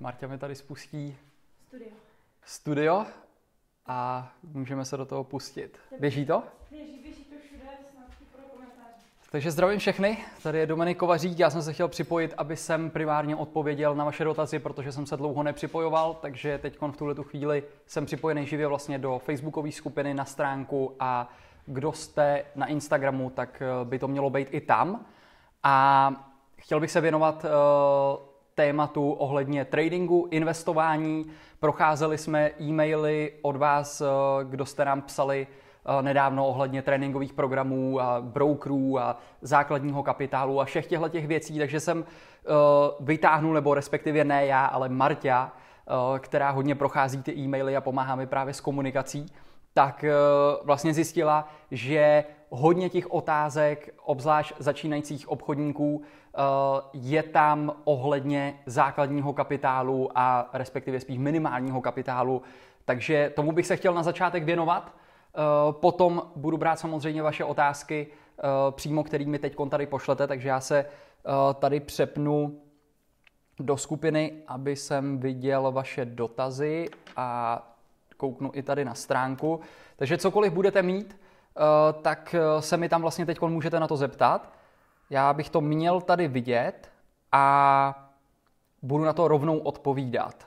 Marta mi tady spustí Studio. studio a můžeme se do toho pustit. Běží to? Běží, běží to všude, snad pro komentáře. Takže zdravím všechny, tady je Dominik Kovařík, já jsem se chtěl připojit, aby jsem primárně odpověděl na vaše dotazy, protože jsem se dlouho nepřipojoval, takže teď v tuhle tu chvíli jsem připojený živě vlastně do facebookové skupiny na stránku a kdo jste na Instagramu, tak by to mělo být i tam. A chtěl bych se věnovat uh, tématu ohledně tradingu, investování. Procházeli jsme e-maily od vás, uh, kdo jste nám psali uh, nedávno ohledně tréninkových programů a brokerů a základního kapitálu a všech těchto těch věcí, takže jsem uh, vytáhnul, nebo respektive ne já, ale Marta, která hodně prochází ty e-maily a pomáhá mi právě s komunikací, tak vlastně zjistila, že hodně těch otázek, obzvlášť začínajících obchodníků, eh, je tam ohledně základního kapitálu a respektive spíš minimálního kapitálu. Takže tomu bych se chtěl na začátek věnovat. Eh, potom budu brát samozřejmě vaše otázky eh, přímo, kterými teď tady pošlete, takže já se tady přepnu do skupiny, aby jsem viděl vaše dotazy a kouknu i tady na stránku. Takže cokoliv budete mít, Eh, tak eh, se mi tam vlastně teď můžete na to zeptat. Já bych to měl tady vidět a budu na to rovnou odpovídat.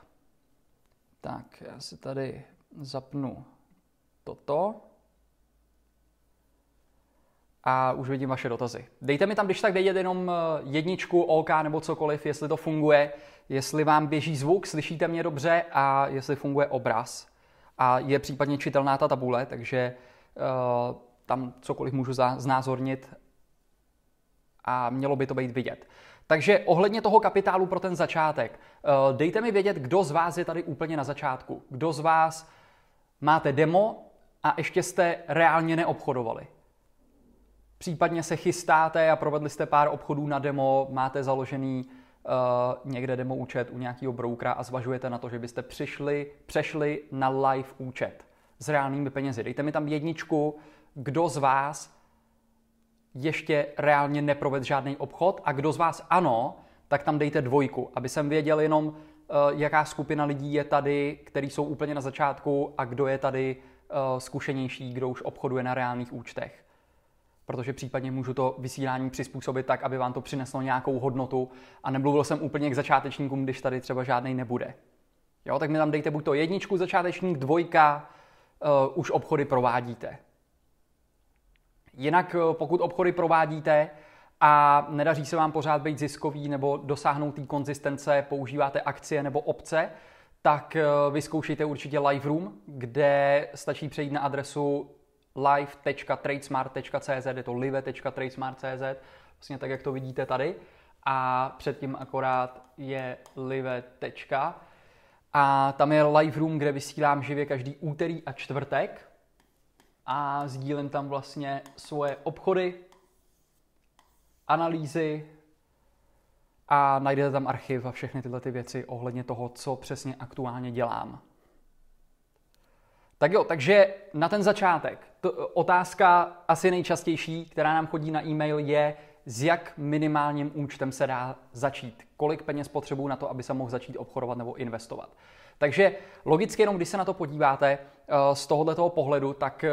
Tak, já si tady zapnu toto. A už vidím vaše dotazy. Dejte mi tam, když tak vědět jenom eh, jedničku, OK nebo cokoliv, jestli to funguje, jestli vám běží zvuk, slyšíte mě dobře a jestli funguje obraz. A je případně čitelná ta tabule, takže Eh, tam cokoliv můžu znázornit a mělo by to být vidět. Takže ohledně toho kapitálu pro ten začátek, eh, dejte mi vědět, kdo z vás je tady úplně na začátku. Kdo z vás máte demo a ještě jste reálně neobchodovali. Případně se chystáte a provedli jste pár obchodů na demo, máte založený uh, někde demo účet u nějakého broukra a zvažujete na to, že byste přišli, přešli na live účet s reálnými penězi. Dejte mi tam jedničku, kdo z vás ještě reálně neprovedl žádný obchod a kdo z vás ano, tak tam dejte dvojku, aby jsem věděl jenom, eh, jaká skupina lidí je tady, který jsou úplně na začátku a kdo je tady eh, zkušenější, kdo už obchoduje na reálných účtech. Protože případně můžu to vysílání přizpůsobit tak, aby vám to přineslo nějakou hodnotu a nemluvil jsem úplně k začátečníkům, když tady třeba žádný nebude. Jo, tak mi tam dejte buď to jedničku začátečník, dvojka, uh, už obchody provádíte. Jinak uh, pokud obchody provádíte a nedaří se vám pořád být ziskový nebo dosáhnout té konzistence, používáte akcie nebo opce, tak uh, vyzkoušejte určitě Liveroom, kde stačí přejít na adresu live.tradesmart.cz, je to live.tradesmart.cz, vlastně tak, jak to vidíte tady. A předtím akorát je live. A tam je live room, kde vysílám živě každý úterý a čtvrtek. A sdílím tam vlastně svoje obchody, analýzy a najdete tam archiv a všechny tyhle ty věci ohledně toho, co přesně aktuálně dělám. Tak jo, takže na ten začátek. To, otázka asi nejčastější, která nám chodí na e-mail, je, s jak minimálním účtem se dá začít. Kolik peněz potřebuju na to, aby se mohl začít obchodovat nebo investovat. Takže logicky jenom, když se na to podíváte eh, z tohoto pohledu, tak eh,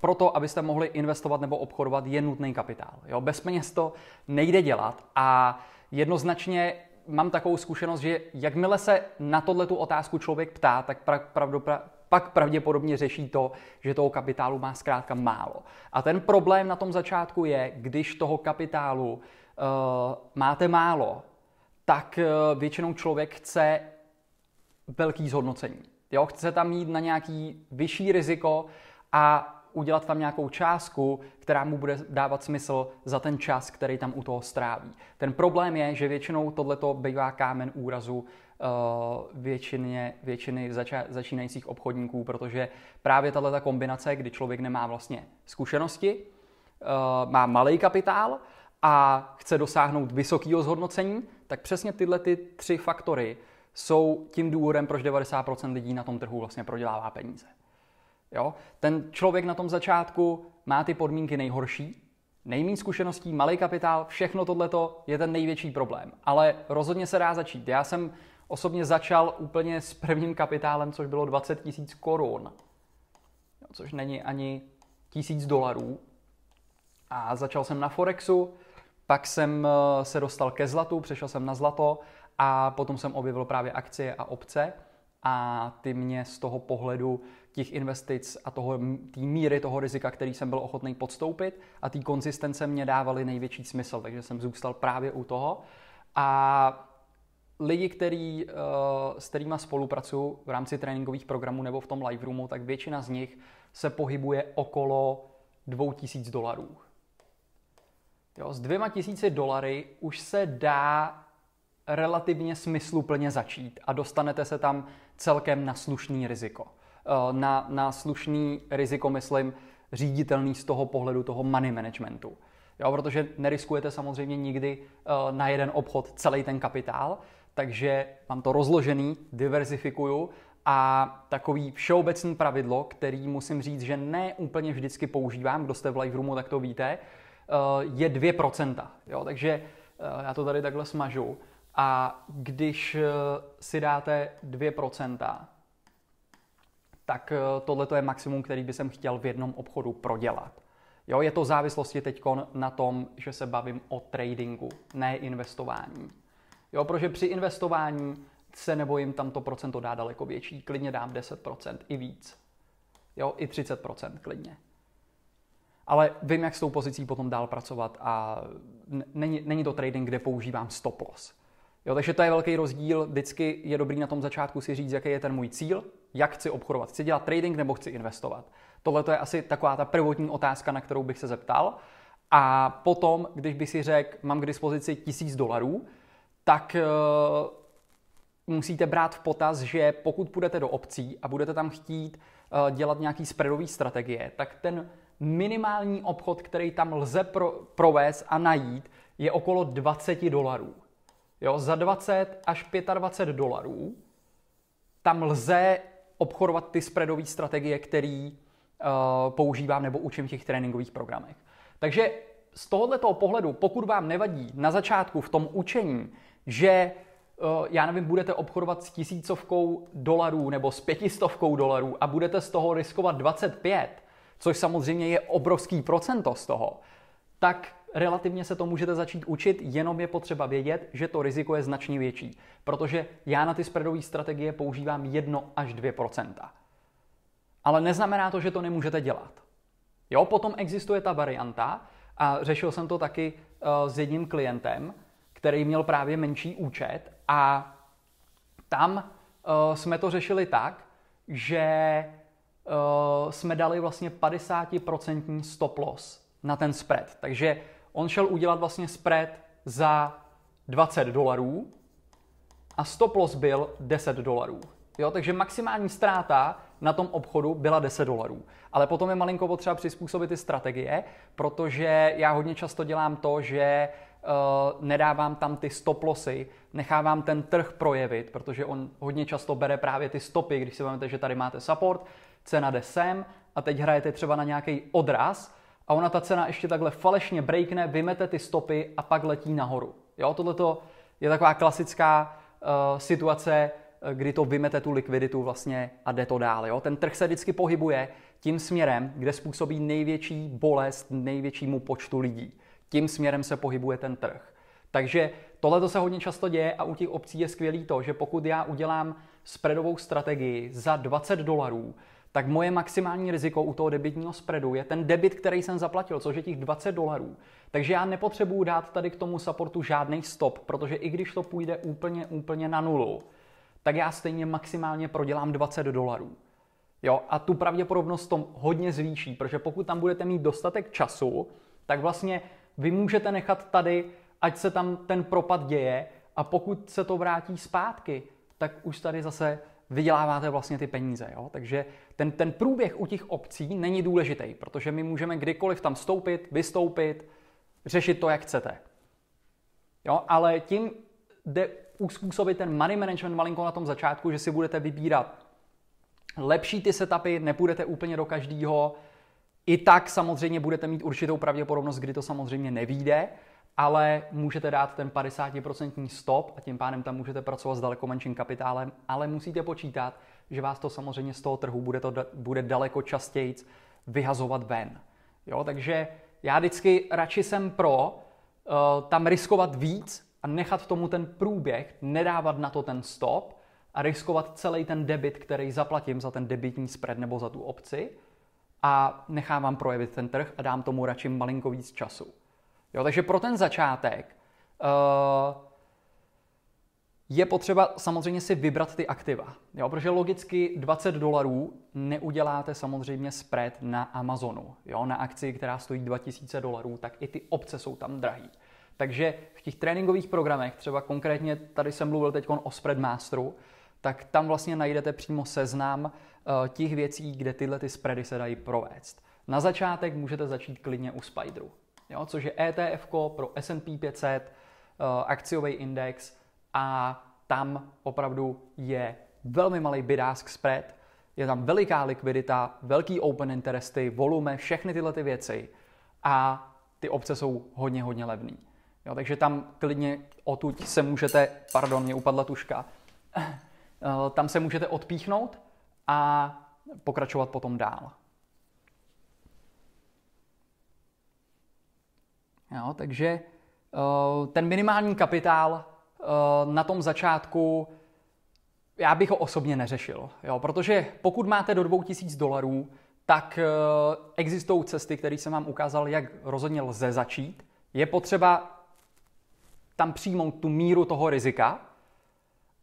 proto, abyste mohli investovat nebo obchodovat, je nutný kapitál. Jo? Bez peněz to nejde dělat a jednoznačně mám takovou zkušenost, že jakmile se na tohle tu otázku člověk ptá, tak pravdu, pak pravděpodobně řeší to, že toho kapitálu má zkrátka málo. A ten problém na tom začátku je, když toho kapitálu uh, máte málo, tak uh, většinou člověk chce velký zhodnocení. Jo, chce tam mít na nějaký vyšší riziko a udělat tam nějakou částku, která mu bude dávat smysl za ten čas, který tam u toho stráví. Ten problém je, že většinou tohleto bývá kámen úrazu uh, většině, většiny zača, začínajících obchodníků, protože právě tato kombinace, kdy člověk nemá vlastně zkušenosti, uh, má malý kapitál a chce dosáhnout vysokého zhodnocení, tak přesně tyhle ty tři faktory jsou tím důvodem, proč 90% lidí na tom trhu vlastně prodělává peníze. Jo? Ten člověk na tom začátku má ty podmínky nejhorší, nejmín zkušeností, malý kapitál, všechno tohleto je ten největší problém. Ale rozhodně se dá začít. Já jsem osobně začal úplně s prvním kapitálem, což bylo 20 tisíc korun, což není ani tisíc dolarů. A začal jsem na Forexu, pak jsem eh, se dostal ke zlatu, přešel jsem na zlato a potom jsem objevil právě akcie a obce a ty mě z toho pohledu těch investic a toho, té míry toho rizika, který jsem byl ochotný podstoupit a té konzistence mě dávaly největší smysl, takže jsem zůstal právě u toho. A lidi, který, eh, s kterými spolupracuju v rámci tréninkových programů nebo v tom live roomu, tak většina z nich se pohybuje okolo 2000 dolarů. Jo, s dvěma tisíci dolary už se dá relativně smysluplně začít a dostanete se tam celkem na slušný riziko. Eh, na, na slušný riziko, myslím, říditelný z toho pohledu toho money managementu. Jo, protože neriskujete samozřejmě nikdy uh, na jeden obchod celý ten kapitál, takže mám to rozložený, diverzifikuju a takový všeobecný pravidlo, který musím říct, že ne úplně vždycky používám, kdo jste v live roomu, tak to víte, uh, je 2%. Jo, takže já to tady takhle smažu. A když si dáte 2%, tak tohle je maximum, který by jsem chtěl v jednom obchodu prodělat. Jo, je to závislosti teď na tom, že se bavím o tradingu, ne investování. Jo, protože při investování se nebojím tam to procento dá daleko větší. Klidně dám 10% i víc. Jo, i 30% klidně. Ale vím, jak s tou pozicí potom dál pracovat a není, není to trading, kde používám stop loss. Jo, takže to je velký rozdíl. Vždycky je dobrý na tom začátku si říct, jaký je ten můj cíl, jak chci obchodovat. Chci dělat trading nebo chci investovat. Tohle je asi taková ta prvotní otázka, na kterou bych se zeptal. A potom, když bych si řekl, mám k dispozici tisíc dolarů, tak uh, musíte brát v potaz, že pokud půjdete do obcí a budete tam chtít uh, dělat nějaký spreadový strategie, tak ten minimální obchod, který tam lze pro, provést a najít, je okolo 20 dolarů. Jo, za 20 až 25 dolarů tam lze obchodovat ty spreadové strategie, které uh, používám nebo učím v těch tréninkových programech. Takže z tohoto pohledu, pokud vám nevadí na začátku v tom učení, že uh, já nevím, budete obchodovat s tisícovkou dolarů nebo s pětistovkou dolarů a budete z toho riskovat 25, což samozřejmě je obrovský procento z toho, tak relativně se to můžete začít učit, jenom je potřeba vědět, že to riziko je značně větší, protože já na ty spreadové strategie používám 1 až 2% Ale neznamená to, že to nemůžete dělat. Jo, potom existuje ta varianta, a řešil jsem to taky uh, s jedním klientem, který měl právě menší účet a tam uh, jsme to řešili tak, že uh, jsme dali vlastně 50% stop loss na ten spread. Takže on šel udělat vlastně spread za 20 dolarů a stop loss byl 10 dolarů. Jo, takže maximální ztráta na tom obchodu byla 10 dolarů. Ale potom je malinko potřeba přizpůsobit ty strategie, protože já hodně často dělám to, že uh, nedávám tam ty stop lossy, nechávám ten trh projevit, protože on hodně často bere právě ty stopy, když si vezmete, že tady máte support, cena jde sem a teď hrajete třeba na nějaký odraz, a ona ta cena ještě takhle falešně breakne, vymete ty stopy a pak letí nahoru. Jo, tohle je taková klasická uh, situace, eh, kdy to vymete tu likviditu vlastně a jde to dál. Jo? Ten trh se vždycky pohybuje tím směrem, kde způsobí největší bolest největšímu počtu lidí. Tím směrem se pohybuje ten trh. Takže tohle se hodně často děje a u těch obcí je skvělý to, že pokud já udělám spreadovou strategii za 20 dolarů, tak moje maximální riziko u toho debitního spreadu je ten debit, který jsem zaplatil, což je těch 20 dolarů. Takže já nepotřebuju dát tady k tomu supportu žádný stop, protože i když to půjde úplně, úplně na nulu, tak já stejně maximálně prodělám 20 dolarů. Jo, a tu pravděpodobnost to hodně zvýší, protože pokud tam budete mít dostatek času, tak vlastně vy můžete nechat tady, ať se tam ten propad děje a pokud se to vrátí zpátky, tak už tady zase vyděláváte vlastně ty peníze. Jo? Takže ten, ten průběh u těch obcí není důležitý, protože my můžeme kdykoliv tam vstoupit, vystoupit, řešit to, jak chcete. Jo? Ale tím jde uspůsobit ten money management malinko na tom začátku, že si budete vybírat lepší ty setupy, nepůjdete úplně do každého. I tak samozřejmě budete mít určitou pravděpodobnost, kdy to samozřejmě nevíde, ale můžete dát ten 50% stop a tím pádem tam můžete pracovat s daleko menším kapitálem, ale musíte počítat, že vás to samozřejmě z toho trhu bude, to, bude daleko častěji vyhazovat ven. Jo, takže já vždycky radši jsem pro uh, tam riskovat víc a nechat tomu ten průběh, nedávat na to ten stop a riskovat celý ten debit, který zaplatím za ten debitní spread nebo za tu opci a nechávám projevit ten trh a dám tomu radši malinko víc času. Jo, takže pro ten začátek uh, je potřeba samozřejmě si vybrat ty aktiva. Jo, protože logicky 20 dolarů neuděláte samozřejmě spread na Amazonu. Jo, na akci, která stojí 2000 dolarů, tak i ty obce jsou tam drahý. Takže v těch tréninkových programech, třeba konkrétně tady jsem mluvil teď o Spread Masteru, tak tam vlastně najdete přímo seznam uh, těch věcí, kde tyhle ty spready se dají provést. Na začátek můžete začít klidně u Spideru jo, což je ETF pro S&P 500, uh, akciový index a tam opravdu je velmi malý bid-ask spread, je tam veliká likvidita, velký open interesty, volume, všechny tyhle ty věci a ty obce jsou hodně, hodně levný. Jo, takže tam klidně otuď se můžete, pardon, mě upadla tuška, eh, tam se můžete odpíchnout a pokračovat potom dál. Jo, takže eh, ten minimální kapitál eh, na tom začátku já bych ho osobně neřešil, jo, protože pokud máte do 2000 dolarů, tak eh, existují cesty, které jsem vám ukázal, jak rozhodně lze začít. Je potřeba tam přijmout tu míru toho rizika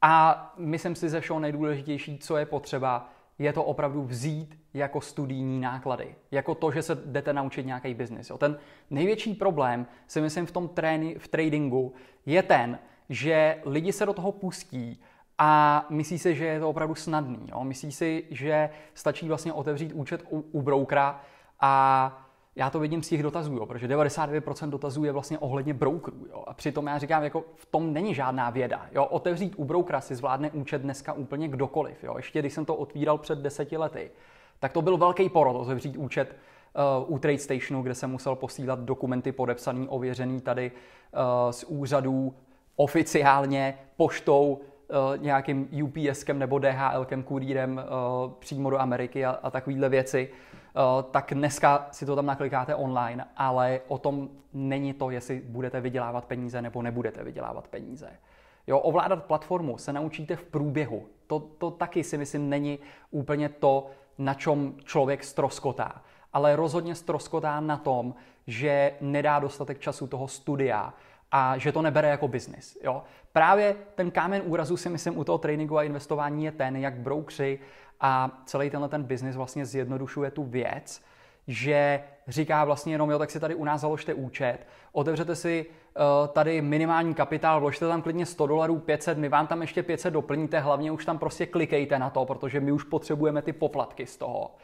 a myslím si ze všeho nejdůležitější, co je potřeba, je to opravdu vzít jako studijní náklady. Jako to, že se jdete naučit nějaký biznis. Ten největší problém, si myslím, v tom tréni, v tradingu je ten, že lidi se do toho pustí a myslí si, že je to opravdu snadný. Jo? Myslí si, že stačí vlastně otevřít účet u, u broukra a já to vidím z těch dotazů, jo, protože 99% dotazů je vlastně ohledně brokerů. Jo, a přitom já říkám, jako v tom není žádná věda. Jo. Otevřít u brokera si zvládne účet dneska úplně kdokoliv. Jo. Ještě když jsem to otvíral před deseti lety, tak to byl velký porod otevřít účet uh, u TradeStationu, kde jsem musel posílat dokumenty podepsaný, ověřený tady uh, z úřadů oficiálně, poštou, uh, nějakým UPSkem nebo DHLkem, kurýrem přímo do Ameriky a, a takovéhle věci. Eh, tak dneska si to tam naklikáte online, ale o tom není to, jestli budete vydělávat peníze nebo nebudete vydělávat peníze. Jo, ovládat platformu se naučíte v průběhu. To, to taky si myslím není úplně to, na čem člověk stroskotá. Ale rozhodně stroskotá na tom, že nedá dostatek času toho studia a že to nebere jako biznis. Jo? Právě ten kámen úrazu si myslím u toho tréninku a investování je ten, jak broukři a celý tenhle ten biznis vlastně zjednodušuje tu věc, že říká vlastně jenom, jo, tak si tady u nás založte účet, otevřete si uh, tady minimální kapitál, vložte tam klidně 100 dolarů, 500, my vám tam ještě 500 doplníte, hlavně už tam prostě klikejte na to, protože my už potřebujeme ty poplatky z toho.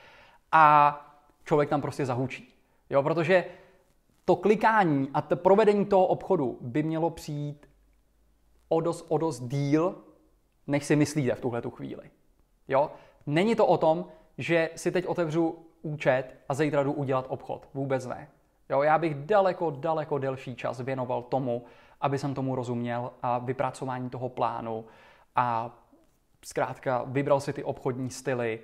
A člověk tam prostě zahučí. Jo, protože to klikání a to provedení toho obchodu by mělo přijít o dost, o dost díl, než si myslíte v tuhle tu chvíli. Jo? Není to o tom, že si teď otevřu účet a zítra jdu udělat obchod. Vůbec ne. Jo, já bych daleko, daleko delší čas věnoval tomu, aby jsem tomu rozuměl a vypracování toho plánu a zkrátka vybral si ty obchodní styly,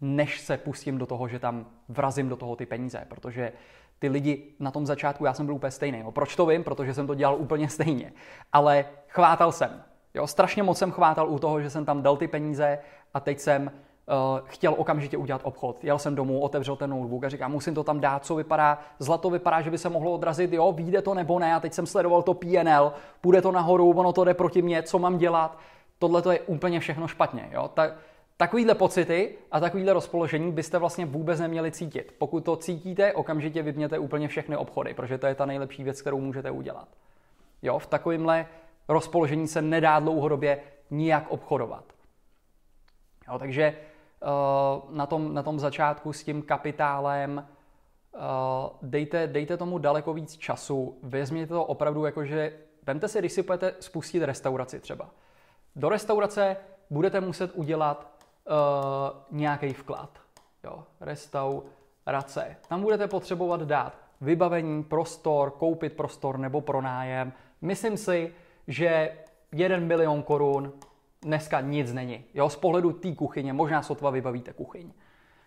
než se pustím do toho, že tam vrazím do toho ty peníze, protože ty lidi na tom začátku, já jsem byl úplně stejný. Jo. Proč to vím? Protože jsem to dělal úplně stejně. Ale chvátal jsem. Jo, strašně moc jsem chvátal u toho, že jsem tam dal ty peníze a teď jsem chtěl okamžitě udělat obchod. Jel jsem domů, otevřel ten notebook a říkám, musím to tam dát, co vypadá, zlato vypadá, že by se mohlo odrazit, jo, vyjde to nebo ne. A teď jsem sledoval to PNL, půjde to nahoru, ono to jde proti mně, co mám dělat. Tohle to je úplně všechno špatně. Jo? Tak, Takovýhle pocity a takovýhle rozpoložení byste vlastně vůbec neměli cítit. Pokud to cítíte, okamžitě vypněte úplně všechny obchody, protože to je ta nejlepší věc, kterou můžete udělat. Jo, v takovémhle rozpoložení se nedá dlouhodobě nijak obchodovat. Jo, takže na, tom, na tom začátku s tím kapitálem uh, dejte, dejte tomu daleko víc času, vezměte to opravdu jako, že vemte si, když si budete spustit restauraci třeba. Do restaurace budete muset udělat uh, nějaký vklad. Jo, restaurace. Tam budete potřebovat dát vybavení, prostor, koupit prostor nebo pronájem. Myslím si, že 1 milion korun dneska nic není. Jo, z pohledu té kuchyně možná sotva vybavíte kuchyň.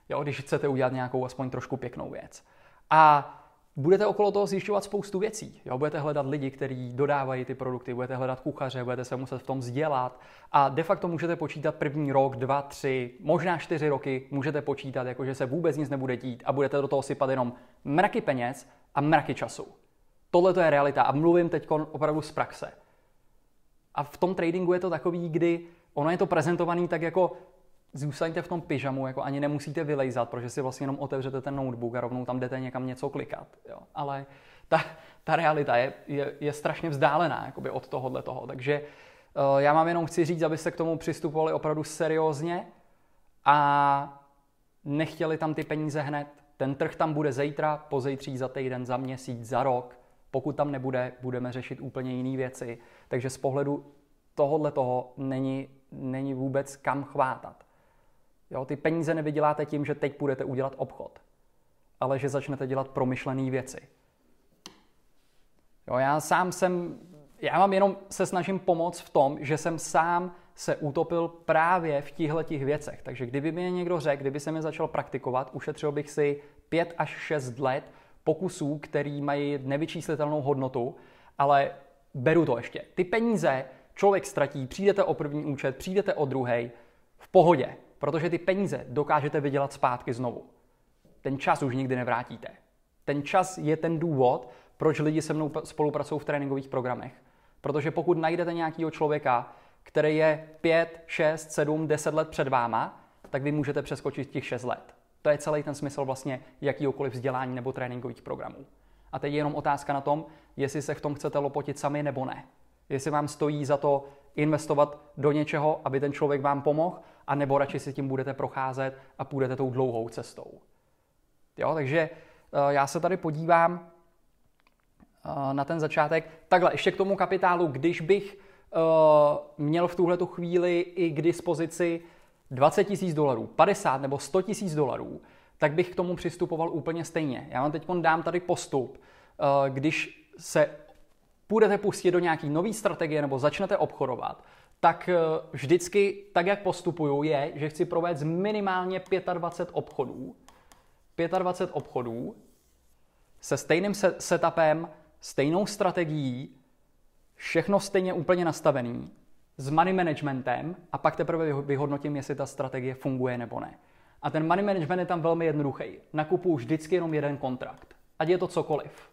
Jo, když chcete udělat nějakou aspoň trošku pěknou věc. A budete okolo toho zjišťovat spoustu věcí. Jo? Budete hledat lidi, kteří dodávají ty produkty, budete hledat kuchaře, budete se muset v tom vzdělat a de facto můžete počítat první rok, dva, tři, možná čtyři roky můžete počítat, jakože se vůbec nic nebude dít a budete do toho sypat jenom mraky peněz a mraky času. Tohle to je realita a mluvím teď opravdu z praxe. A v tom tradingu je to takový, kdy ono je to prezentovaný tak jako zůstaňte v tom pyžamu, jako ani nemusíte vylejzat, protože si vlastně jenom otevřete ten notebook a rovnou tam jdete někam něco klikat. Jo. Ale ta, ta realita je, je, je strašně vzdálená jakoby od tohohle toho. Takže uh, já mám jenom chci říct, abyste k tomu přistupovali opravdu seriózně a nechtěli tam ty peníze hned. Ten trh tam bude zítra, pozejtří, za týden, za měsíc, za rok. Pokud tam nebude, budeme řešit úplně jiné věci. Takže z pohledu tohohle toho není, není vůbec kam chvátat. Jo, ty peníze nevyděláte tím, že teď budete udělat obchod, ale že začnete dělat promyšlené věci. Jo, já sám jsem, já vám jenom se snažím pomoct v tom, že jsem sám se utopil právě v těchto těch věcech. Takže kdyby mi někdo řekl, kdyby se mi začal praktikovat, ušetřil bych si 5 až 6 let pokusů, který mají nevyčíslitelnou hodnotu, ale beru to ještě. Ty peníze člověk ztratí, přijdete o první účet, přijdete o druhý, v pohodě. Protože ty peníze dokážete vydělat zpátky znovu. Ten čas už nikdy nevrátíte. Ten čas je ten důvod, proč lidi se mnou spolupracují v tréninkových programech. Protože pokud najdete nějakého člověka, který je 5, 6, 7, 10 let před váma, tak vy můžete přeskočit těch 6 let. To je celý ten smysl vlastně jakýkoliv vzdělání nebo tréninkových programů. A teď je jenom otázka na tom, jestli se v tom chcete lopotit sami nebo ne. Jestli vám stojí za to investovat do něčeho, aby ten člověk vám pomohl, a nebo radši si tím budete procházet a půjdete tou dlouhou cestou. Jo, takže eh, já se tady podívám eh, na ten začátek. Takhle, ještě k tomu kapitálu, když bych eh, měl v tuhle chvíli i k dispozici 20 tisíc dolarů, 50 nebo 100 tisíc dolarů, tak bych k tomu přistupoval úplně stejně. Já vám teď dám tady postup, když se půjdete pustit do nějaký nový strategie nebo začnete obchodovat, tak eh, vždycky, tak jak postupuju, je, že chci provést minimálně 25 obchodů. 25 obchodů se stejným setupem, stejnou strategií, všechno stejně úplně nastavený, s money managementem a pak teprve vyhodnotím, jestli ta strategie funguje nebo ne. A ten money management je tam velmi jednoduchý. Nakupuju vždycky jenom jeden kontrakt. Ať je to cokoliv.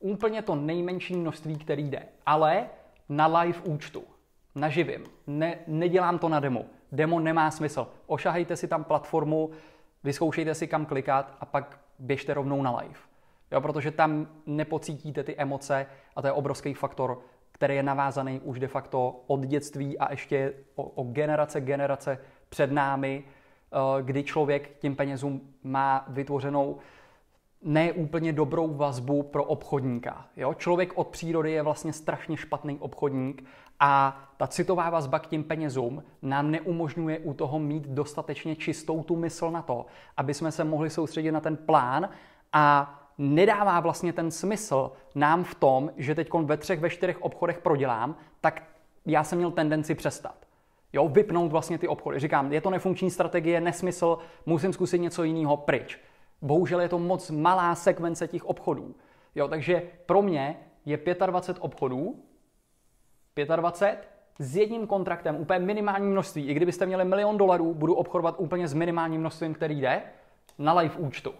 Úplně to nejmenší množství, který jde. Ale na live účtu naživím. Ne, nedělám to na demo. Demo nemá smysl. Ošahejte si tam platformu, vyzkoušejte si kam klikat a pak běžte rovnou na live. Jo, protože tam nepocítíte ty emoce a to je obrovský faktor, který je navázaný už de facto od dětství a ještě o, o generace, generace před námi, kdy člověk tím penězům má vytvořenou ne úplně dobrou vazbu pro obchodníka. Jo? Člověk od přírody je vlastně strašně špatný obchodník a ta citová vazba k těm penězům nám neumožňuje u toho mít dostatečně čistou tu mysl na to, aby jsme se mohli soustředit na ten plán a nedává vlastně ten smysl nám v tom, že teď ve třech, ve čtyřech obchodech prodělám, tak já jsem měl tendenci přestat. Jo, vypnout vlastně ty obchody. Říkám, je to nefunkční strategie, nesmysl, musím zkusit něco jiného pryč. Bohužel je to moc malá sekvence těch obchodů. Jo, takže pro mě je 25 obchodů, 25 s jedním kontraktem, úplně minimální množství. I kdybyste měli milion dolarů, budu obchodovat úplně s minimálním množstvím, který jde, na live účtu.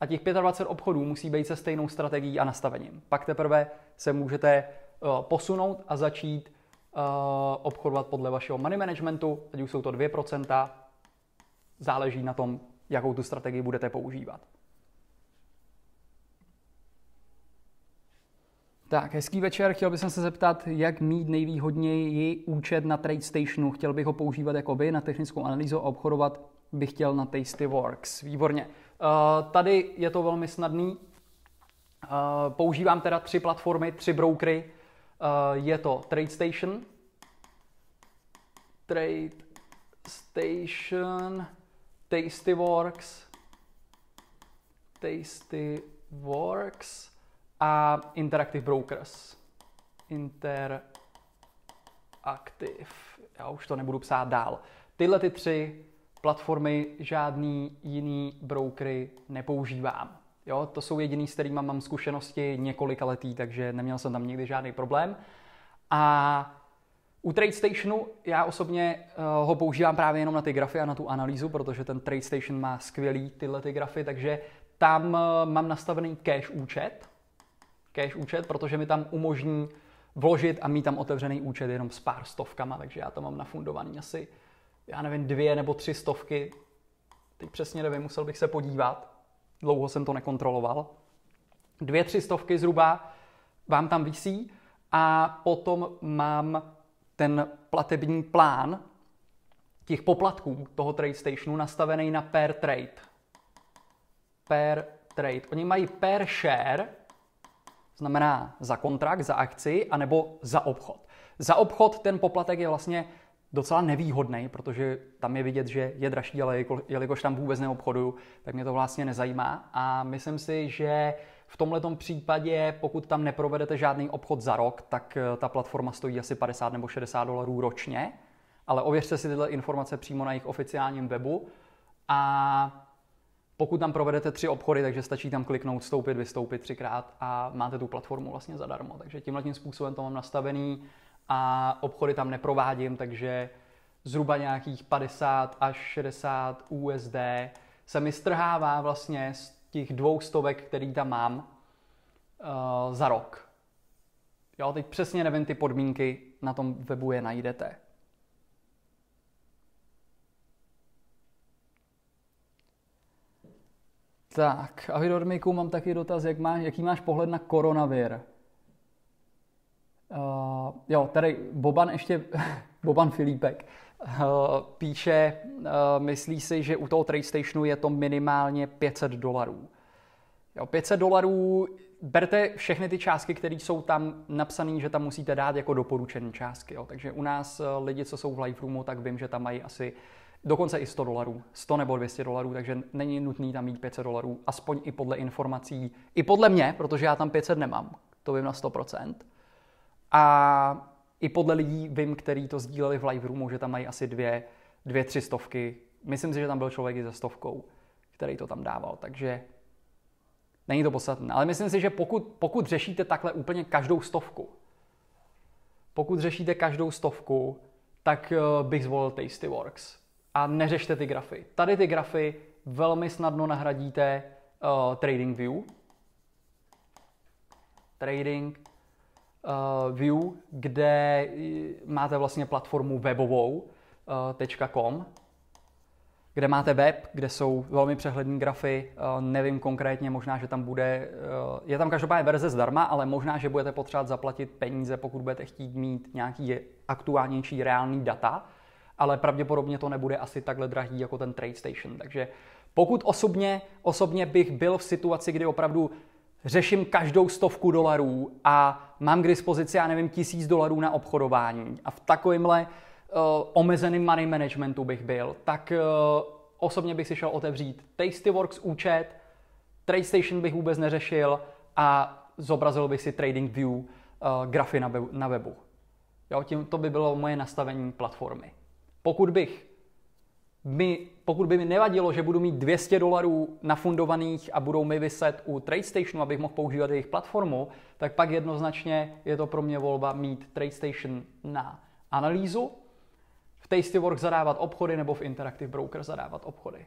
A těch 25 obchodů musí být se stejnou strategií a nastavením. Pak teprve se můžete uh, posunout a začít obchodovat podle vašeho money managementu, teď už jsou to 2%, záleží na tom, jakou tu strategii budete používat. Tak, hezký večer. Chtěl bych se zeptat, jak mít nejvýhodněji účet na TradeStationu. Chtěl bych ho používat jako vy na technickou analýzu a obchodovat bych chtěl na Tastyworks. Výborně. Uh, tady je to velmi snadný. Uh, používám teda tři platformy, tři brokery. Uh, je to TradeStation, TradeStation, Tastyworks, Tastyworks Works a Interactive Brokers. Interactive. Já už to nebudu psát dál. Tyhle ty tři platformy žádný jiný brokery nepoužívám. Jo, to jsou jediný, s kterými mám zkušenosti několika letý, takže neměl jsem tam nikdy žádný problém. A u TradeStationu já osobně uh, ho používám právě jenom na ty grafy a na tu analýzu, protože ten TradeStation má skvělý tyhle ty grafy, takže tam uh, mám nastavený cash účet, cash účet, protože mi tam umožní vložit a mít tam otevřený účet jenom s pár stovkama, takže já tam mám nafundovaný asi, já nevím, dvě nebo tři stovky. Teď přesně nevím, musel bych se podívat. Dlouho jsem to nekontroloval. Dvě, tři stovky zhruba vám tam visí a potom mám ten platební plán těch poplatků toho trade stationu nastavený na per trade. Per trade. Oni mají per share, znamená za kontrakt, za akci, anebo za obchod. Za obchod ten poplatek je vlastně docela nevýhodný, protože tam je vidět, že je dražší, ale jelikož tam vůbec neobchoduju, tak mě to vlastně nezajímá. A myslím si, že v tomto případě, pokud tam neprovedete žádný obchod za rok, tak eh, ta platforma stojí asi 50 nebo 60 dolarů ročně, ale ověřte si tyhle informace přímo na jejich oficiálním webu a pokud tam provedete tři obchody, takže stačí tam kliknout, vstoupit, vystoupit třikrát a máte tu platformu vlastně zadarmo. Takže tímhle tím způsobem to mám nastavený a obchody tam neprovádím, takže zhruba nějakých 50 až 60 USD se mi strhává vlastně z těch dvou stovek, který tam mám uh, za rok. Jo, teď přesně nevím ty podmínky, na tom webu je najdete. Tak, ahoj Dormiku, mám taky dotaz, jak máš, jaký máš pohled na koronavir? Uh, jo, tady Boban ještě, Boban Filipek, uh, píše, uh, myslí si, že u toho trade stationu je to minimálně 500 dolarů. Jo, 500 dolarů, berte všechny ty částky, které jsou tam napsané, že tam musíte dát jako doporučené částky. Jo. Takže u nás lidi, co jsou v live roomu, tak vím, že tam mají asi dokonce i 100 dolarů, 100 nebo 200 dolarů, takže není nutný tam mít 500 dolarů, aspoň i podle informací, i podle mě, protože já tam 500 nemám, to vím na 100%. A i podle lidí vím, který to sdíleli v live roomu, že tam mají asi dvě, dvě, tři stovky. Myslím si, že tam byl člověk i ze stovkou, který to tam dával, takže není to podstatné. Ale myslím si, že pokud, pokud řešíte takhle úplně každou stovku, pokud řešíte každou stovku, tak eh, bych zvolil Tastyworks a neřešte ty grafy. Tady ty grafy velmi snadno nahradíte uh, Trading View. Trading uh, View, kde máte vlastně platformu webovou uh, .com, kde máte web, kde jsou velmi přehledné grafy, uh, nevím konkrétně, možná, že tam bude, uh, je tam každopádně verze zdarma, ale možná, že budete potřebovat zaplatit peníze, pokud budete chtít mít nějaký aktuálnější reálný data, ale pravděpodobně to nebude asi takhle drahý jako ten Trade Station. Takže pokud osobně, osobně bych byl v situaci, kdy opravdu řeším každou stovku dolarů a mám k dispozici, já nevím, tisíc dolarů na obchodování a v takovémhle uh, omezeným money managementu bych byl, tak uh, osobně bych si šel otevřít Tastyworks účet, TradeStation bych vůbec neřešil a zobrazil bych si Trading View uh, grafy na, webu, na webu. Jo, tím to by bylo moje nastavení platformy. Pokud bych mi, pokud by mi nevadilo, že budu mít 200 dolarů nafundovaných a budou mi vyset u TradeStationu, abych mohl používat jejich platformu, tak pak jednoznačně je to pro mě volba mít TradeStation na analýzu, v Tastyworks zadávat obchody nebo v Interactive Broker zadávat obchody.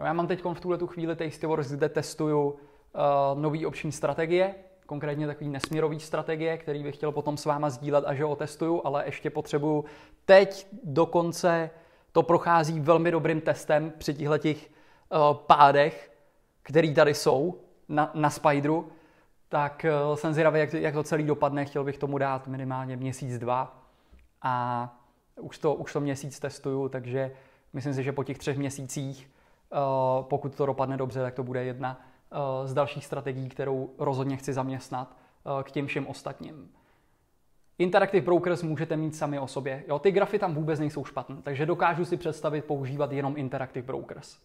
No, já mám teď v tuhle chvíli Tastyworks, kde testuju uh, nový opční strategie, konkrétně takový nesměrový strategie, který bych chtěl potom s váma sdílet a že ho testuju, ale ještě potřebuju teď dokonce to prochází velmi dobrým testem při těchto těch uh, pádech, který tady jsou na, na Spideru, tak uh, jsem zvědavý, jak, jak to celý dopadne. Chtěl bych tomu dát minimálně měsíc, dva a už to, už to měsíc testuju, takže myslím si, že po těch třech měsících, uh, pokud to dopadne dobře, tak to bude jedna z dalších strategií, kterou rozhodně chci zaměstnat k těm všem ostatním. Interactive Brokers můžete mít sami o sobě. Jo, ty grafy tam vůbec nejsou špatné, takže dokážu si představit používat jenom Interactive Brokers.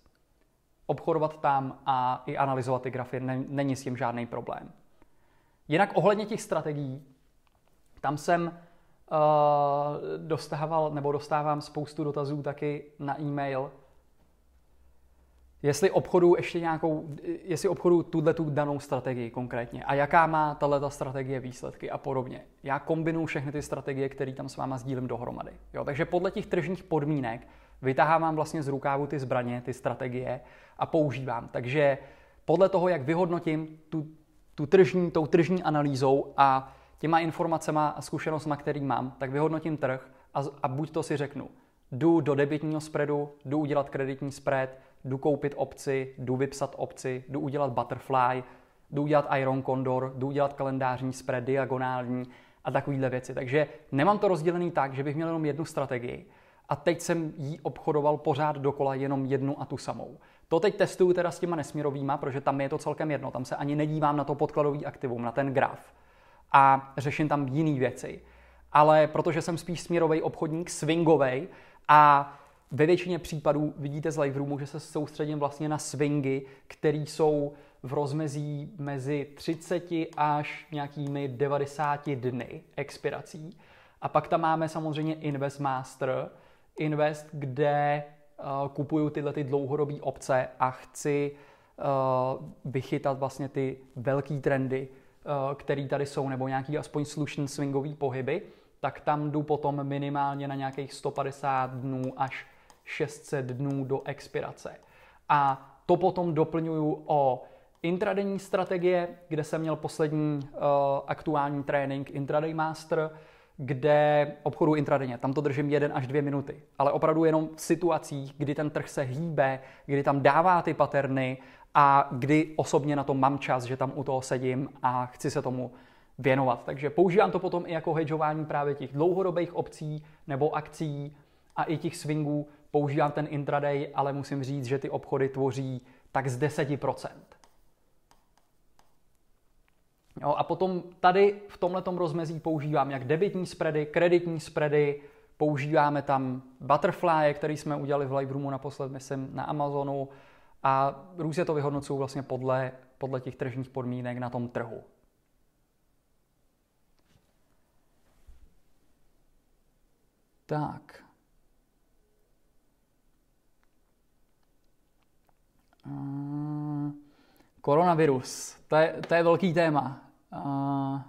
obchodovat tam a i analyzovat ty grafy, není s tím žádný problém. Jinak ohledně těch strategií, tam jsem uh, dostával nebo dostávám spoustu dotazů taky na e-mail, jestli obchodu ještě nějakou, jestli obchodu tuhle tu danou strategii konkrétně a jaká má tahle strategie výsledky a podobně. Já kombinuju všechny ty strategie, které tam s váma sdílím dohromady. Jo, takže podle těch tržních podmínek vytahávám vlastně z rukávu ty zbraně, ty strategie a používám. Takže podle toho, jak vyhodnotím tu, tu tržní, tou tržní analýzou a těma informacemi a zkušenostmi, který mám, tak vyhodnotím trh a, a buď to si řeknu, jdu do debitního spreadu, jdu udělat kreditní spread, jdu koupit opci, jdu vypsat opci, jdu udělat butterfly, jdu udělat Iron Condor, jdu udělat kalendářní spread, diagonální a takovéhle věci. Takže nemám to rozdělený tak, že bych měl jenom jednu strategii a teď jsem jí obchodoval pořád dokola jenom jednu a tu samou. To teď testuju teda s těma nesměrovýma, protože tam je to celkem jedno, tam se ani nedívám na to podkladový aktivum, na ten graf a řeším tam jiné věci. Ale protože jsem spíš směrový obchodník, swingový a ve většině případů vidíte z live roomu, že se soustředím vlastně na swingy, které jsou v rozmezí mezi 30 až nějakými 90 dny expirací. A pak tam máme samozřejmě Invest Master, Invest, kde uh, kupuju tyhle ty dlouhodobé obce a chci uh, vychytat vlastně ty velké trendy, uh, které tady jsou, nebo nějaký aspoň slušný swingový pohyby, tak tam jdu potom minimálně na nějakých 150 dnů až 600 dnů do expirace. A to potom doplňuju o intradenní strategie, kde jsem měl poslední uh, aktuální trénink Intraday Master, kde obchodu intradenně, tam to držím 1 až 2 minuty, ale opravdu jenom v situacích, kdy ten trh se hýbe, kdy tam dává ty paterny a kdy osobně na to mám čas, že tam u toho sedím a chci se tomu věnovat. Takže používám to potom i jako hedžování právě těch dlouhodobých opcí nebo akcí a i těch swingů. Používám ten intraday, ale musím říct, že ty obchody tvoří tak z 10%. Jo, a potom tady v tomhle rozmezí používám jak debitní spready, kreditní spready, používáme tam butterfly, který jsme udělali v Lightroomu naposled, myslím, na Amazonu a různě to vyhodnocují vlastně podle, podle těch tržních podmínek na tom trhu. Tak. Koronavirus. To je, to je velký téma. Uh,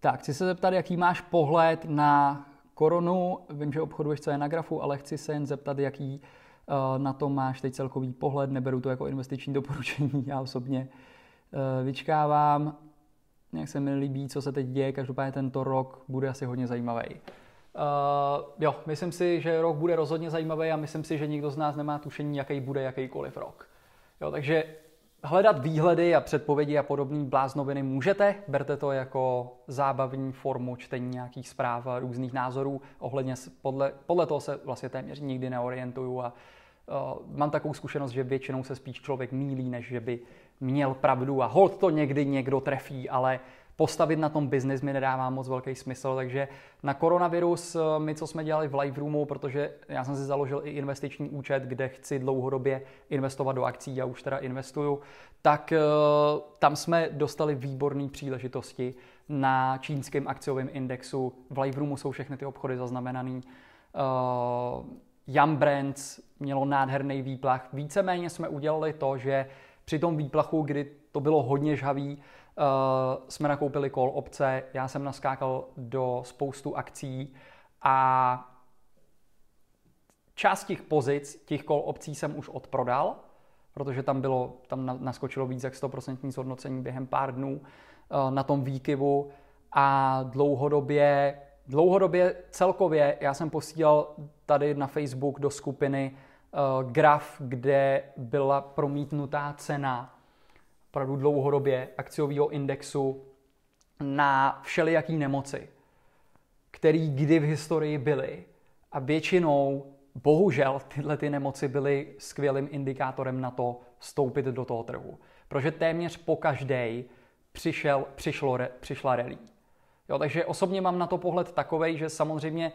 tak, chci se zeptat, jaký máš pohled na koronu. Vím, že obchoduješ, co je na grafu, ale chci se jen zeptat, jaký uh, na to máš teď celkový pohled. Neberu to jako investiční doporučení, já osobně uh, vyčkávám. Jak se mi líbí, co se teď děje, každopádně tento rok bude asi hodně zajímavý. Uh, jo, myslím si, že rok bude rozhodně zajímavý a myslím si, že nikdo z nás nemá tušení, jaký bude jakýkoliv rok. Jo, takže hledat výhledy a předpovědi a podobné bláznoviny můžete, berte to jako zábavní formu čtení nějakých zpráv a různých názorů. Ohledně, podle, podle toho se vlastně téměř nikdy neorientuju a uh, mám takovou zkušenost, že většinou se spíš člověk mílí, než že by měl pravdu a hold to někdy někdo trefí, ale uh, postavit na tom biznis mi nedává moc velký smysl, takže na koronavirus eh, my, co jsme dělali v live roomu, protože já jsem si založil i investiční účet, kde chci dlouhodobě investovat do akcí, já už teda investuju, tak eh, tam jsme dostali výborné příležitosti na čínském akciovém indexu. V live roomu jsou všechny ty obchody zaznamenaný. Uh, Yum Brands mělo nádherný výplach. Víceméně jsme udělali to, že při tom výplachu, kdy to bylo hodně žhavý, uh, jsme nakoupili call opce, já jsem naskákal do spoustu akcí a část těch pozic, těch call opcí jsem už odprodal, protože tam bylo, tam naskočilo víc jak 100% zhodnocení během pár dnů uh, na tom výkyvu a dlouhodobě, dlouhodobě celkově já jsem posílal tady na Facebook do skupiny uh, graf, kde byla promítnutá cena opravdu dlouhodobě akciového indexu na všelijaký nemoci, který kdy v historii byly. A většinou, bohužel, tyhle ty nemoci byly skvělým indikátorem na to vstoupit do toho trhu. Protože téměř po každé přišel, přišlo, přišla relí. Jo, takže osobně mám na to pohled takový, že samozřejmě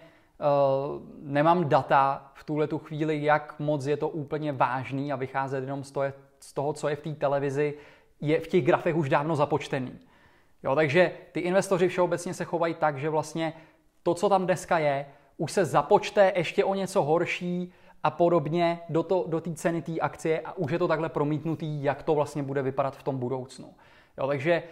nemám data v tuhle tu chvíli, jak moc je to úplně vážný a vycházet jenom z toho, z toho co je v té televizi, je v těch grafech už dávno započtený. Jo, takže ty investoři všeobecně se chovají tak, že vlastně to, co tam dneska je, už se započte ještě o něco horší a podobně do, to, do té ceny té akcie a už je to takhle promítnutý, jak to vlastně bude vypadat v tom budoucnu. Jo, takže